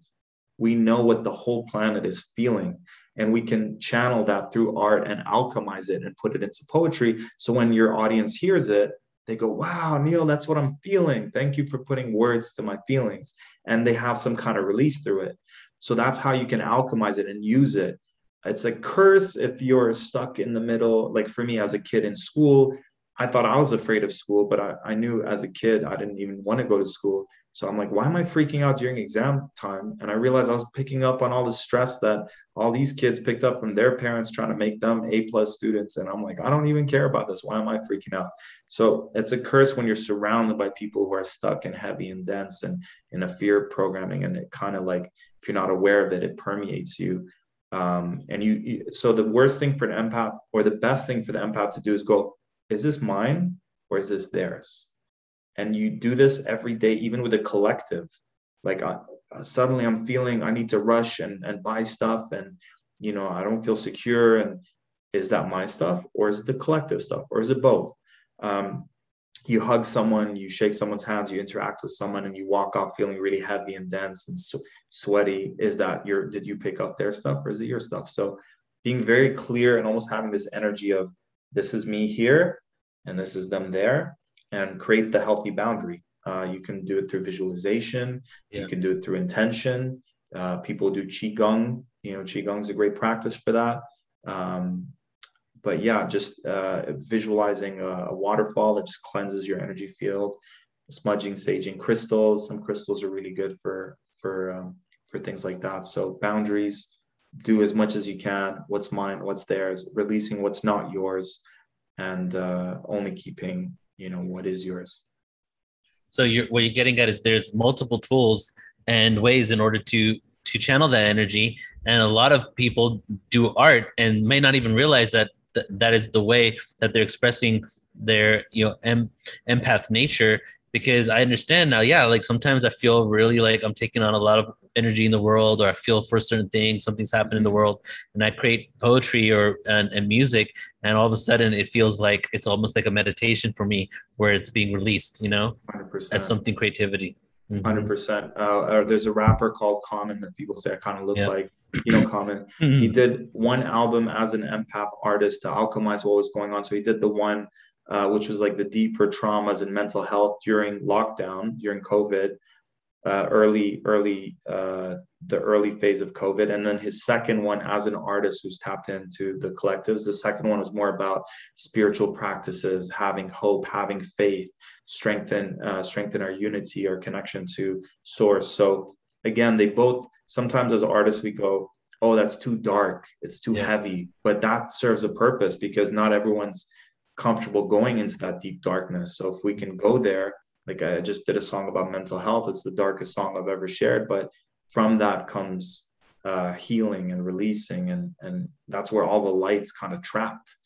We know what the whole planet is feeling and we can channel that through art and alchemize it and put it into poetry. So when your audience hears it they go wow neil that's what i'm feeling. Thank you for putting words to my feelings. And they have some kind of release through it. So that's how you can alchemize it and use it. It's a curse if you're stuck in the middle. Like for me as a kid in school i thought i was afraid of school but i, I knew as a kid i didn't even want to go to school so I'm like, why am I freaking out during exam time? And I realized I was picking up on all the stress that all these kids picked up from their parents trying to make them A plus students. And I'm like, I don't even care about this. Why am I freaking out? So it's a curse when you're surrounded by people who are stuck and heavy and dense and in a fear programming. And it kind of like, if you're not aware of it, it permeates you. Um, and you, you, so the worst thing for an empath or the best thing for the empath to do is go, is this mine or is this theirs? and you do this every day even with a collective. Like uh, suddenly i'm feeling i need to rush and, and buy stuff and you know i don't feel secure and is that my stuff or is it the collective stuff or is it both? Um, you hug someone you shake someone's hands you interact with someone and you walk off feeling really heavy and dense and su- sweaty. Is that your did you pick up their stuff or is it your stuff? So being very clear and almost having this energy of this is me here and this is them there and create the healthy boundary. Uh, you can do it through visualization. Yeah. You can do it through intention. Uh, people do qigong. You know, qigong is a great practice for that. Um, but yeah, just uh, visualizing a, a, waterfall that just cleanses your energy field. Smudging, saging crystals. Some crystals are really good for for um, for things like that. So boundaries. Do as much as you can. What's mine? What's theirs? Releasing what's not yours, and uh, only keeping you know what is yours so you're what you're getting at is there's multiple tools and ways in order to to channel that energy and a lot of people do art and may not even realize that th- that is the way that they're expressing their you know em- empath nature because I understand now, yeah, like sometimes I feel really like I'm taking on a lot of energy in the world or I feel for a certain thing, something's happened in the world, and I create poetry or and, and music, and all of a sudden it feels like it's almost like a meditation for me where it's being released, you know, 100%. as something creativity. 100 mm-hmm. percent uh, there's a rapper called common that people say i kind of look yep. like you know common mm-hmm. he did one album as an empath artist to alchemize what was going on so he did the one uh, which was like the deeper traumas and mental health during lockdown, during COVID, uh, early, early, uh, the early phase of COVID. And then his second one as an artist who's tapped into the collectives. The second one was more about spiritual practices, having hope, having faith, strengthen, uh, strengthen our unity, our connection to source. So again, they both, sometimes as artists, we go, oh, that's too dark. It's too yeah. heavy, but that serves a purpose because not everyone's comfortable going into that deep darkness. So if we can go there, like I just did a song about mental health, it's the darkest song I've ever shared, but from that comes uh, healing and releasing, and and that's where all the lights kind of trapped.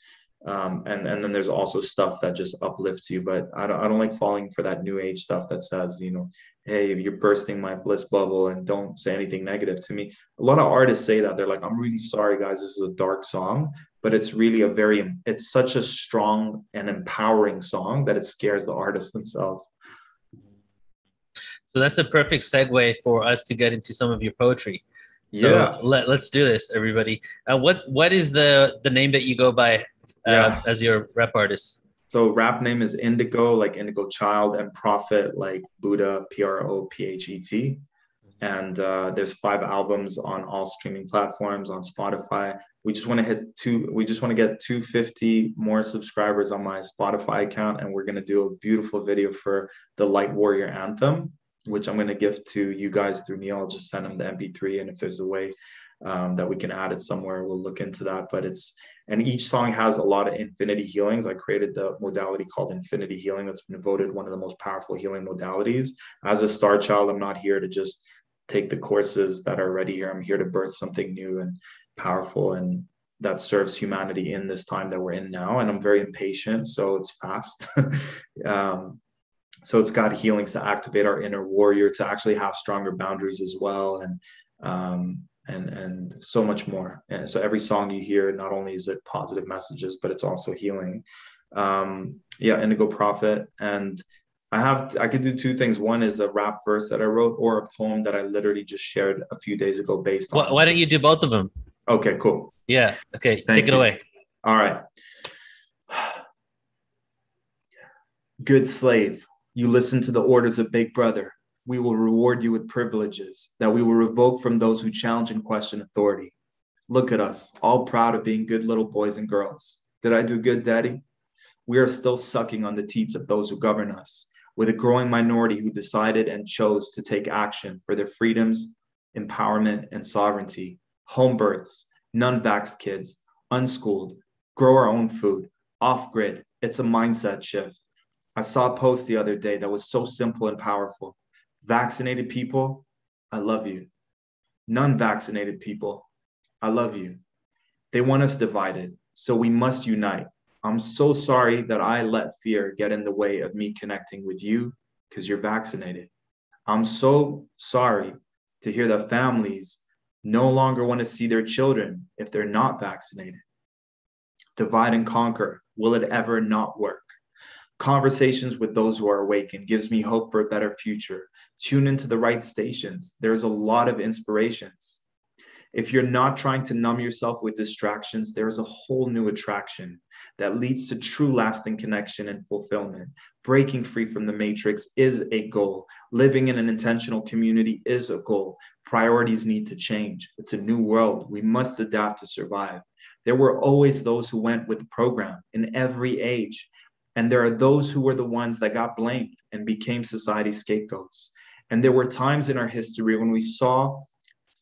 Um, and and then there's also stuff that just uplifts you. But I don't I don't like falling for that new age stuff that says you know, hey, you're bursting my bliss bubble and don't say anything negative to me. A lot of artists say that they're like, I'm really sorry, guys, this is a dark song, but it's really a very it's such a strong and empowering song that it scares the artists themselves So that's a perfect segue for us to get into some of your poetry. So yeah. Let, let's do this, everybody. Uh, what what is the the name that you go by uh, Yeah. as your rap artist? So rap name is Indigo, like Indigo Child, and Prophet, like Buddha, P R O P H E T. And uh, there's five albums on all streaming platforms on Spotify. We just want to hit two. We just want to get 250 more subscribers on my Spotify account, and we're gonna do a beautiful video for the Light Warrior anthem, which I'm gonna give to you guys through me. I'll just send them the MP3, and if there's a way um, that we can add it somewhere, we'll look into that. But it's and each song has a lot of infinity healings. I created the modality called infinity healing that's been voted one of the most powerful healing modalities. As a star child, I'm not here to just take the courses that are already here. I'm here to birth something new and powerful and that serves humanity in this time that we're in now. And I'm very impatient, so it's fast. um, so it's got healings to activate our inner warrior to actually have stronger boundaries as well and um, and and so much more and so every song you hear not only is it positive messages but it's also healing um, yeah indigo prophet and i have i could do two things one is a rap verse that i wrote or a poem that i literally just shared a few days ago based on why don't you do both of them? okay cool Yeah. Okay. Thank take it away. All right. Good slave, you listen to the orders of Big Brother. We will reward you with privileges that we will revoke from those who challenge and question authority. Look at us, all proud of being good little boys and girls. Did I do good, Daddy? We are still sucking on the teats of those who govern us, with a growing minority who decided and chose to take action for their freedoms, empowerment, and sovereignty. Home births, non vaxxed kids, unschooled, grow our own food, off grid. It's a mindset shift. I saw a post the other day that was so simple and powerful. Vaccinated people, I love you. Non vaccinated people, I love you. They want us divided, so we must unite. I'm so sorry that I let fear get in the way of me connecting with you because you're vaccinated. I'm so sorry to hear that families no longer want to see their children if they're not vaccinated. Divide and conquer. Will it ever not work? Conversations with those who are awakened gives me hope for a better future. Tune into the right stations. There's a lot of inspirations. If you're not trying to numb yourself with distractions, there is a whole new attraction that leads to true lasting connection and fulfillment. Breaking free from the matrix is a goal. Living in an intentional community is a goal. Priorities need to change. It's a new world. We must adapt to survive. There were always those who went with the program in every age. And there are those who were the ones that got blamed and became society's scapegoats. And there were times in our history when we saw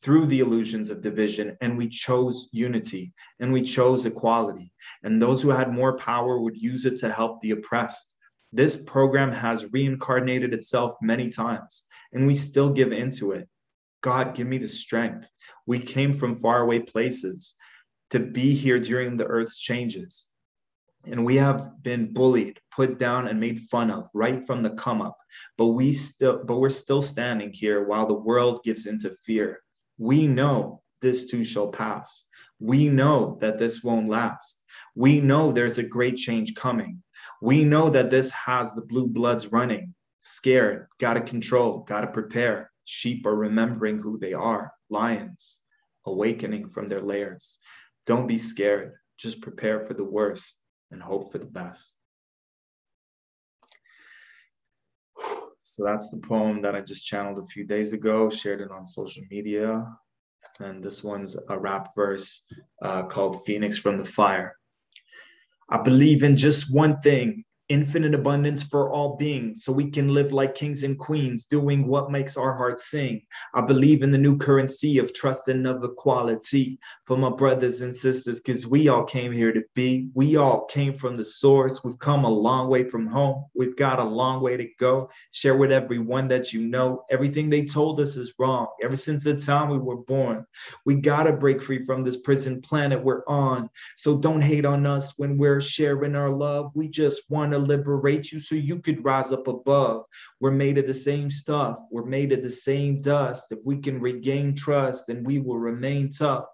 through the illusions of division and we chose unity and we chose equality. And those who had more power would use it to help the oppressed. This program has reincarnated itself many times and we still give into it. God, give me the strength. We came from faraway places to be here during the earth's changes. And we have been bullied, put down, and made fun of right from the come up. But we still, but we're still standing here while the world gives into fear. We know this too shall pass. We know that this won't last. We know there's a great change coming. We know that this has the blue bloods running, scared, gotta control, gotta prepare. Sheep are remembering who they are, lions, awakening from their lairs. Don't be scared, just prepare for the worst and hope for the best. So that's the poem that I just channeled a few days ago, shared it on social media. And this one's a rap verse uh, called Phoenix from the Fire. I believe in just one thing infinite abundance for all beings, so we can live like kings and queens, doing what makes our hearts sing. I believe in the new currency of trust and of equality for my brothers and sisters, because we all came here to be. We all came from the source. We've come a long way from home. We've got a long way to go. Share with everyone that you know. Everything they told us is wrong. Ever since the time we were born, we got to break free from this prison planet we're on. So don't hate on us when we're sharing our love. We just want to liberate you so you could rise up above. We're made of the same stuff. We're made of the same dust. If we can regain trust, then we will remain tough.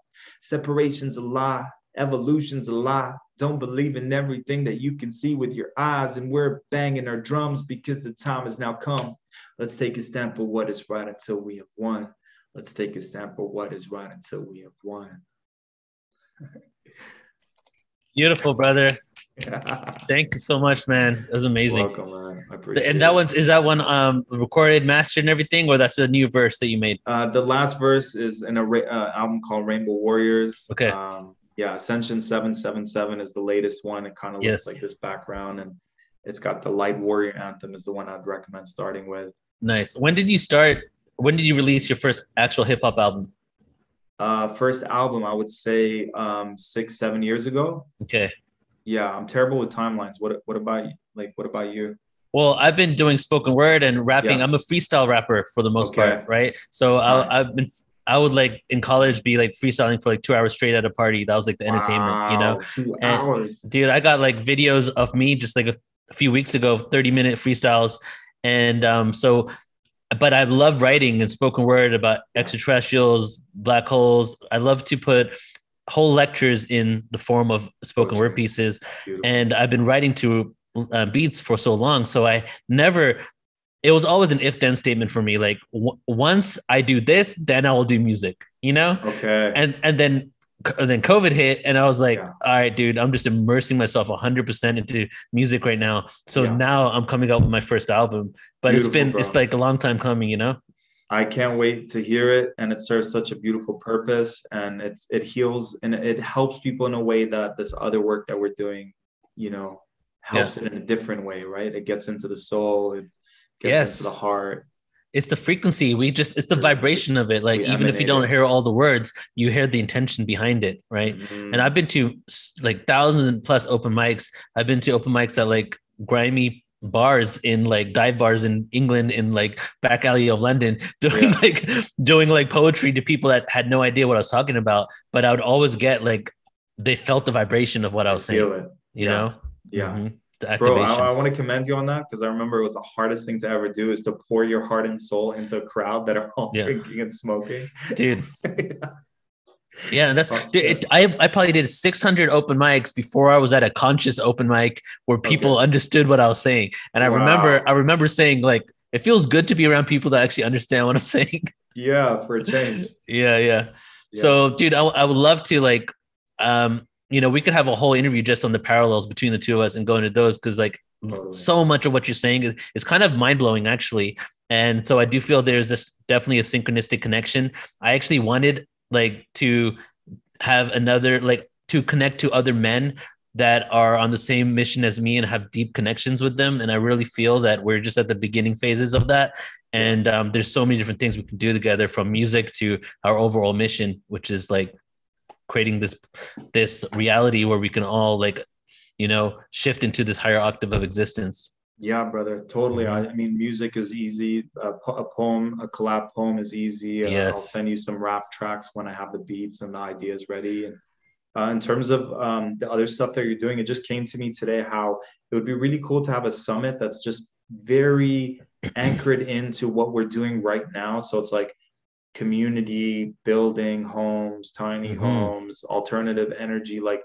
Separation's a lie. Evolution's a lie. Don't believe in everything that you can see with your eyes. And we're banging our drums because the time has now come. Let's take a stand for what is right until we have won. Let's take a stand for what is right until we have won. Beautiful, brother. Thank you so much, man. That was amazing. Welcome, man. I appreciate and that it. one's is that one um recorded, mastered, and everything, or that's a new verse that you made? Uh, the last verse is in a ra- uh, album called Rainbow Warriors. Okay. Um, yeah, Ascension Seven Seven Seven is the latest one. It kind of Yes. looks like this background, and it's got the Light Warrior anthem is the one I'd recommend starting with. Nice. When did you start? When did you release your first actual hip hop album? Uh, first album, I would say um, six seven years ago. Okay. Yeah, I'm terrible with timelines. What what about? Like, what about you? Well, I've been doing spoken word and rapping. Yeah. I'm a freestyle rapper for the most Okay. part, right? So Nice. I, I've been, I would like in college be like freestyling for like two hours straight at a party. That was like the entertainment, you know? Two And- hours. Dude, I got like videos of me just like a, a few weeks ago, 30 minute freestyles. And um, so, but I love writing and spoken word about extraterrestrials, black holes. I love to put whole lectures in the form of spoken word pieces Beautiful. and I've been writing to uh, beats for so long. So I never, it was always an if then statement for me. Like w- once I do this, then I will do music, you know? okay. And, and then, and then COVID hit and I was like, Yeah. all right, dude, I'm just immersing myself 100% into music right now. So Yeah. now I'm coming out with my first album, but it's been, bro. it's like a long time coming, you know? I can't wait to hear it, and it serves such a beautiful purpose, and it's it heals and it helps people in a way that this other work that we're doing, you know, helps it in a different way, right? It gets into the soul, it gets Yes. into the heart. It's the frequency. We just, it's the vibration of it. Like, We even if you don't it. hear all the words, you hear the intention behind it, right? Mhm. And I've been to like thousands plus open mics. I've been to open mics that like grimy bars in like dive bars in England in like back alley of London doing Yeah. like doing like poetry to people that had no idea what I was talking about. But I would always get like they felt the vibration of what I was saying. You Yeah. know? Yeah. Mhm. Bro. I, I want to commend you on that because I remember it was the hardest thing to ever do is to pour your heart and soul into a crowd that are all Yeah. drinking and smoking. Dude. Yeah, that's it, I I probably did 600 open mics before I was at a conscious open mic where people Okay. understood what I was saying. And I remember I remember saying like it feels good to be around people that actually understand what I'm saying. yeah, for a change. yeah, yeah. Yeah. So, dude, I, I would love to like um you know, we could have a whole interview just on the parallels between the two of us and go into those because like Totally. so much of what you're saying is, is kind of mind blowing actually. And so I do feel there's this definitely a synchronistic connection. I actually wanted like to have another like to connect to other men that are on the same mission as me and have deep connections with them. And I really feel that we're just at the beginning phases of that. And um, there's so many different things we can do together from music to our overall mission, which is like creating this this reality where we can all like you know shift into this higher octave of existence Yeah, brother, totally. I, I mean, music is easy. A, a poem, a collab poem is easy. Uh, I'll send you some rap tracks when I have the beats and the ideas ready. And uh, in terms of um, the other stuff that you're doing, it just came to me today how it would be really cool to have a summit that's just very anchored into what we're doing right now. So it's like community building homes, tiny Mhm. homes, alternative energy, like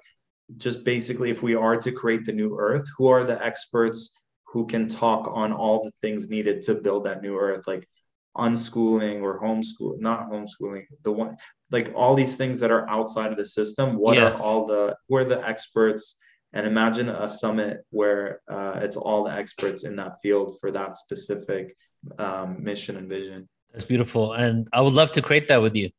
just basically if we are to create the new earth who are the experts who can talk on all the things needed to build that new earth like unschooling or homeschool not homeschooling the one like all these things that are outside of the system. What Yeah. are all the who are the experts? And imagine a summit where uh, it's all the experts in that field for that specific um, mission and vision. That's beautiful. And i would love to create that with you.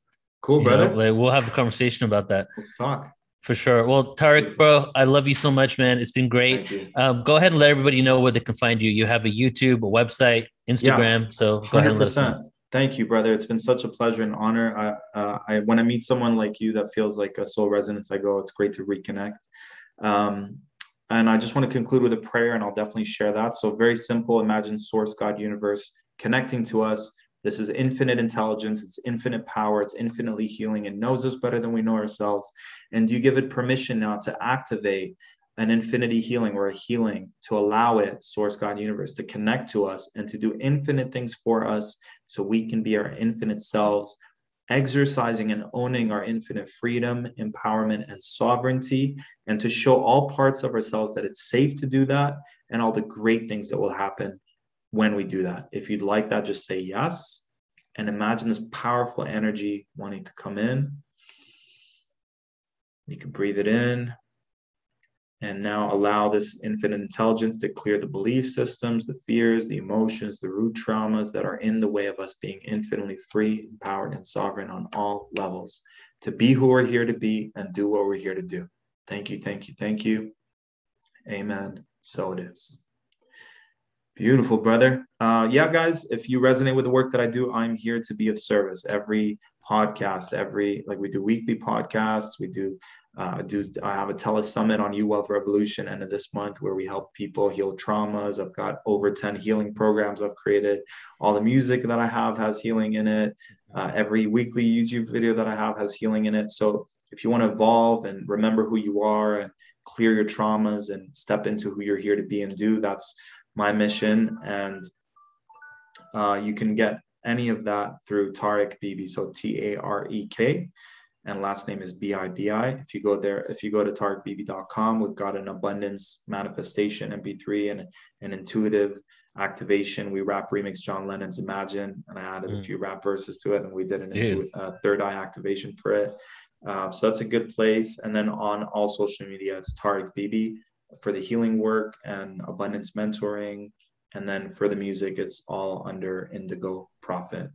Cool you brother. know? like we'll have a conversation about that. Let's talk for sure well tarek bro i love you so much man it's been great um, go ahead and let everybody know where they can find you you have a youtube a website instagram so go ahead and let us know 100%. Thank you, brother. It's been such a pleasure and honor. I, uh, I when I meet someone like you that feels like a soul resonance, I go, it's great to reconnect. Um, and I just want to conclude with a prayer, and I'll definitely share that. So very simple. Imagine Source, God, Universe connecting to us. This is infinite intelligence. It's infinite power. It's infinitely healing. and knows us better than we know ourselves. And you give it permission now to activate an infinity healing or a healing to allow it, source God universe, to connect to us and to do infinite things for us so we can be our infinite selves exercising and owning our infinite freedom, empowerment, and sovereignty, and to show all parts of ourselves that it's safe to do that and all the great things that will happen when we do that. If you'd like that, just say yes. And imagine this powerful energy wanting to come in. You can breathe it in. And now allow this infinite intelligence to clear the belief systems, the fears, the emotions, the root traumas that are in the way of us being infinitely free, empowered, and sovereign on all levels to be who we're here to be and do what we're here to do. Thank you, thank you, thank you. Amen. So it is. Beautiful, brother. Uh, yeah, guys, if you resonate with the work that I do, I'm here to be of service. Every podcast, every like we do weekly podcasts, we do uh, do I have a tele summit on U Wealth Revolution end of this month where we help people heal traumas. I've got over 10 healing programs I've created. All the music that I have has healing in it. Uh, every weekly YouTube video that I have has healing in it. So if you want to evolve and remember who you are and clear your traumas and step into who you're here to be and do, that's my mission. And uh, you can get any of that through Tarek Bibi. So T A R E K. And last name is B I B I. If you go there, if you go to tarekbibi.com, we've got an abundance manifestation MP3 and an intuitive activation. We rap remix John Lennon's Imagine, and I added mm. a few rap verses to it, and we did an into, uh, third eye activation for it. Uh, so that's a good place. And then on all social media, it's Tarek Bibi for the healing work and abundance mentoring. And then for the music, it's all under Indigo Prophet.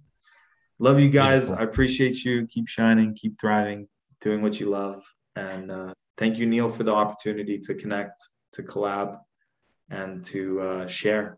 Love you guys. Beautiful. I appreciate you. Keep shining, keep thriving, doing what you love. And uh, thank you, Neil, for the opportunity to connect, to collab, and to uh, share.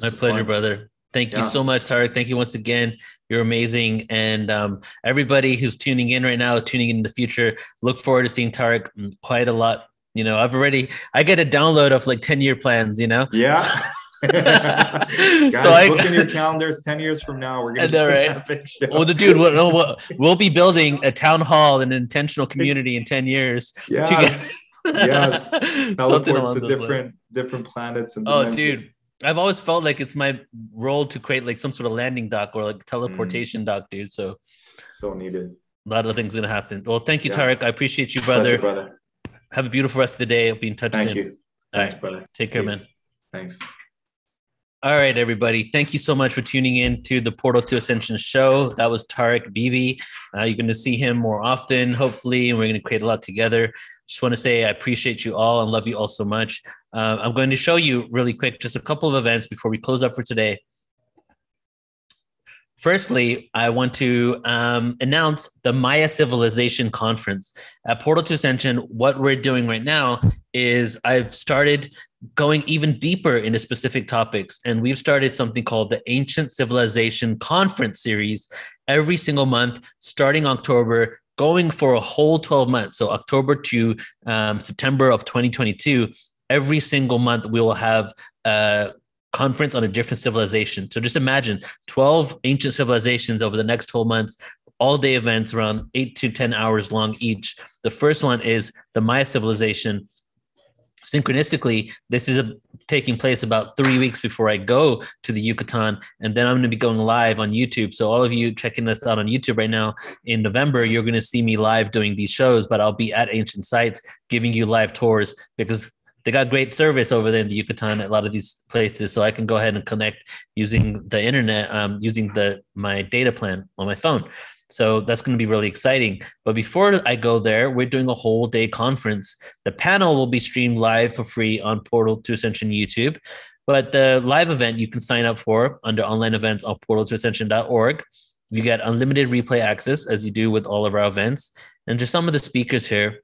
My pleasure, fun. brother. Thank yeah. you so much, Tarek. Thank you once again. You're amazing. And um, everybody who's tuning in right now, tuning in, in the future, look forward to seeing Tarek quite a lot you know, I've already I get a download of like 10 year plans, you know? Yeah. Guys, so I book in your calendars 10 years from now. We're gonna do right. Show. Well, the dude, we'll, we'll, we'll, be building a town hall and an intentional community in 10 years. Yes. yes. Teleport to different line. different planets and oh dude. I've always felt like it's my role to create like some sort of landing dock or like teleportation mm. dock, dude. So so needed. A lot of things gonna happen. Well, thank you, yes. Tarek. I appreciate you, brother. Pleasure, brother. Have a beautiful rest of the day. I'll be in touch Thank soon. you. Thanks, right. brother. Take care, Peace. man. Thanks. All right, everybody. Thank you so much for tuning in to the Portal to Ascension show. That was Tarek Bibi. Uh, you're going to see him more often, hopefully, and we're going to create a lot together. Just want to say I appreciate you all and love you all so much. Uh, I'm going to show you really quick just a couple of events before we close up for today. Firstly, I want to um, announce the Maya Civilization Conference at Portal to Ascension. What we're doing right now is I've started going even deeper into specific topics, and we've started something called the Ancient Civilization Conference Series every single month, starting October, going for a whole 12 months. So, October to um, September of 2022 every single month we will have a conference on a different civilization. So just imagine 12 ancient civilizations over the next 12 months, all day events around eight to 10 hours long each. The first one is the Maya civilization. Synchronistically, this is a, taking place about three weeks before I go to the Yucatan, and then I'm going to be going live on YouTube. So all of you checking us out on YouTube right now in November, you're going to see me live doing these shows, but I'll be at ancient sites giving you live tours because they got great service over there in the Yucatan at a lot of these places. So I can go ahead and connect using the internet, um, using the my data plan on my phone. So that's going to be really exciting. But before I go there, we're doing a whole day conference. The panel will be streamed live for free on Portal to Ascension YouTube. But the live event you can sign up for under online events on portal to portaltoascension.org. You get unlimited replay access as you do with all of our events. And just some of the speakers here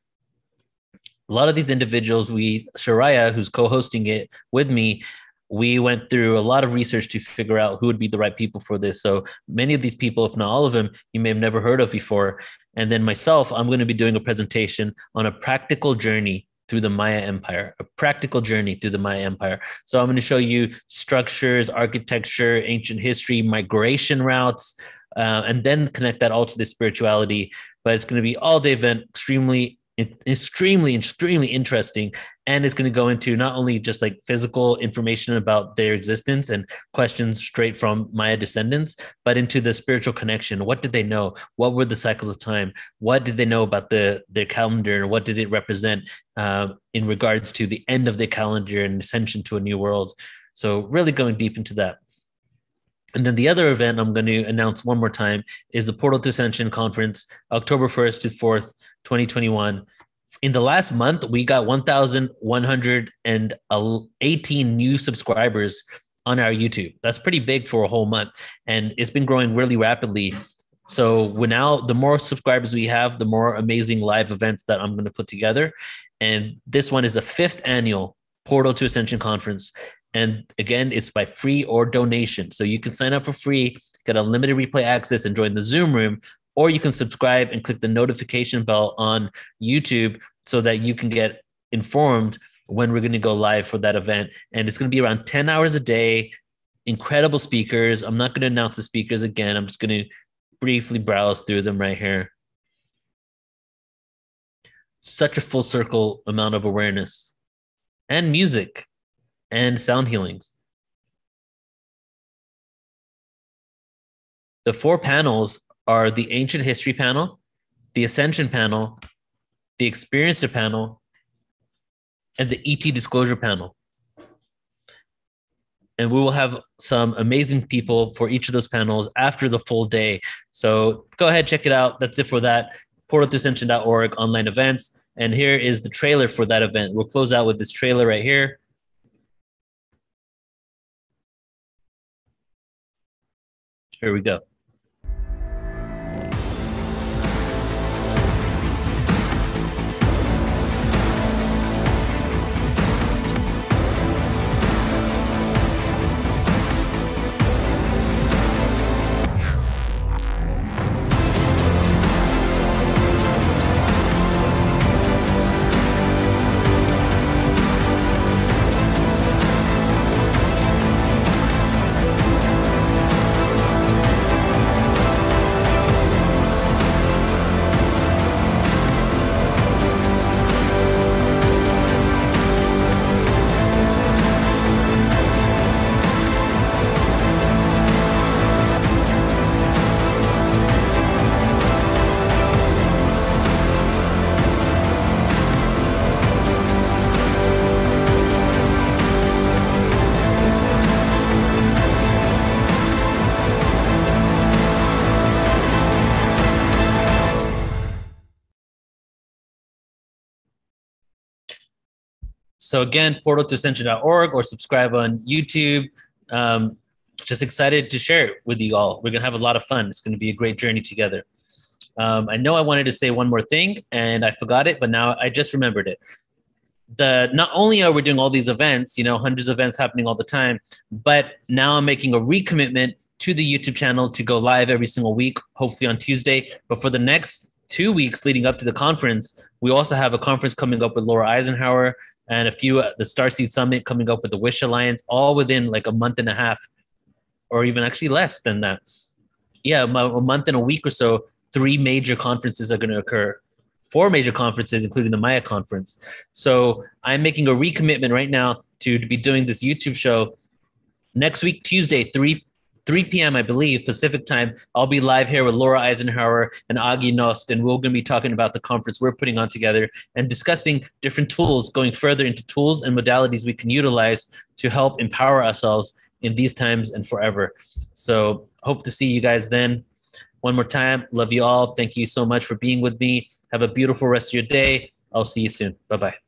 a lot of these individuals, we, Shariah, who's co hosting it with me, we went through a lot of research to figure out who would be the right people for this. So many of these people, if not all of them, you may have never heard of before. And then myself, I'm going to be doing a presentation on a practical journey through the Maya Empire, a practical journey through the Maya Empire. So I'm going to show you structures, architecture, ancient history, migration routes, uh, and then connect that all to the spirituality. But it's going to be all day event, extremely extremely extremely interesting and it's going to go into not only just like physical information about their existence and questions straight from maya descendants but into the spiritual connection. What did they know? What were the cycles of time? What did they know about the their calendar and what did it represent uh, in regards to the end of their calendar and ascension to a new world? So really going deep into that and then the other event I'm going to announce one more time is the Portal to Ascension Conference, October 1st to 4th, 2021. In the last month, we got 1,118 new subscribers on our YouTube. That's pretty big for a whole month. And it's been growing really rapidly. So we now, the more subscribers we have, the more amazing live events that I'm going to put together. And this one is the fifth annual Portal to Ascension Conference. And again, it's by free or donation. So you can sign up for free, get unlimited replay access, and join the Zoom room, or you can subscribe and click the notification bell on YouTube so that you can get informed when we're going to go live for that event. And it's going to be around 10 hours a day, incredible speakers. I'm not going to announce the speakers again. I'm just going to briefly browse through them right here. Such a full circle amount of awareness and music and sound healings. The four panels are the ancient history panel, the ascension panel, the experiencer panel, and the ET disclosure panel. And we will have some amazing people for each of those panels after the full day. So go ahead, check it out. That's it for that. Portal2Ascension.org online events. And here is the trailer for that event. We'll close out with this trailer right here. Here we go. So again, portal2ascension.org or subscribe on YouTube. Um, just excited to share it with you all. We're gonna have a lot of fun. It's gonna be a great journey together. Um, I know I wanted to say one more thing and I forgot it, but now I just remembered it. The not only are we doing all these events, you know, hundreds of events happening all the time, but now I'm making a recommitment to the YouTube channel to go live every single week, hopefully on Tuesday. But for the next two weeks leading up to the conference, we also have a conference coming up with Laura Eisenhower and a few uh, the Starseed Summit coming up with the Wish Alliance, all within like a month and a half, or even actually less than that. Yeah, a month and a week or so. Three major conferences are going to occur. Four major conferences, including the Maya conference. So I'm making a recommitment right now to, to be doing this YouTube show next week, Tuesday, 3 3 p.m., I believe, Pacific time. I'll be live here with Laura Eisenhower and Agi Nost, and we're going to be talking about the conference we're putting on together and discussing different tools, going further into tools and modalities we can utilize to help empower ourselves in these times and forever. So, hope to see you guys then. One more time, love you all. Thank you so much for being with me. Have a beautiful rest of your day. I'll see you soon. Bye bye.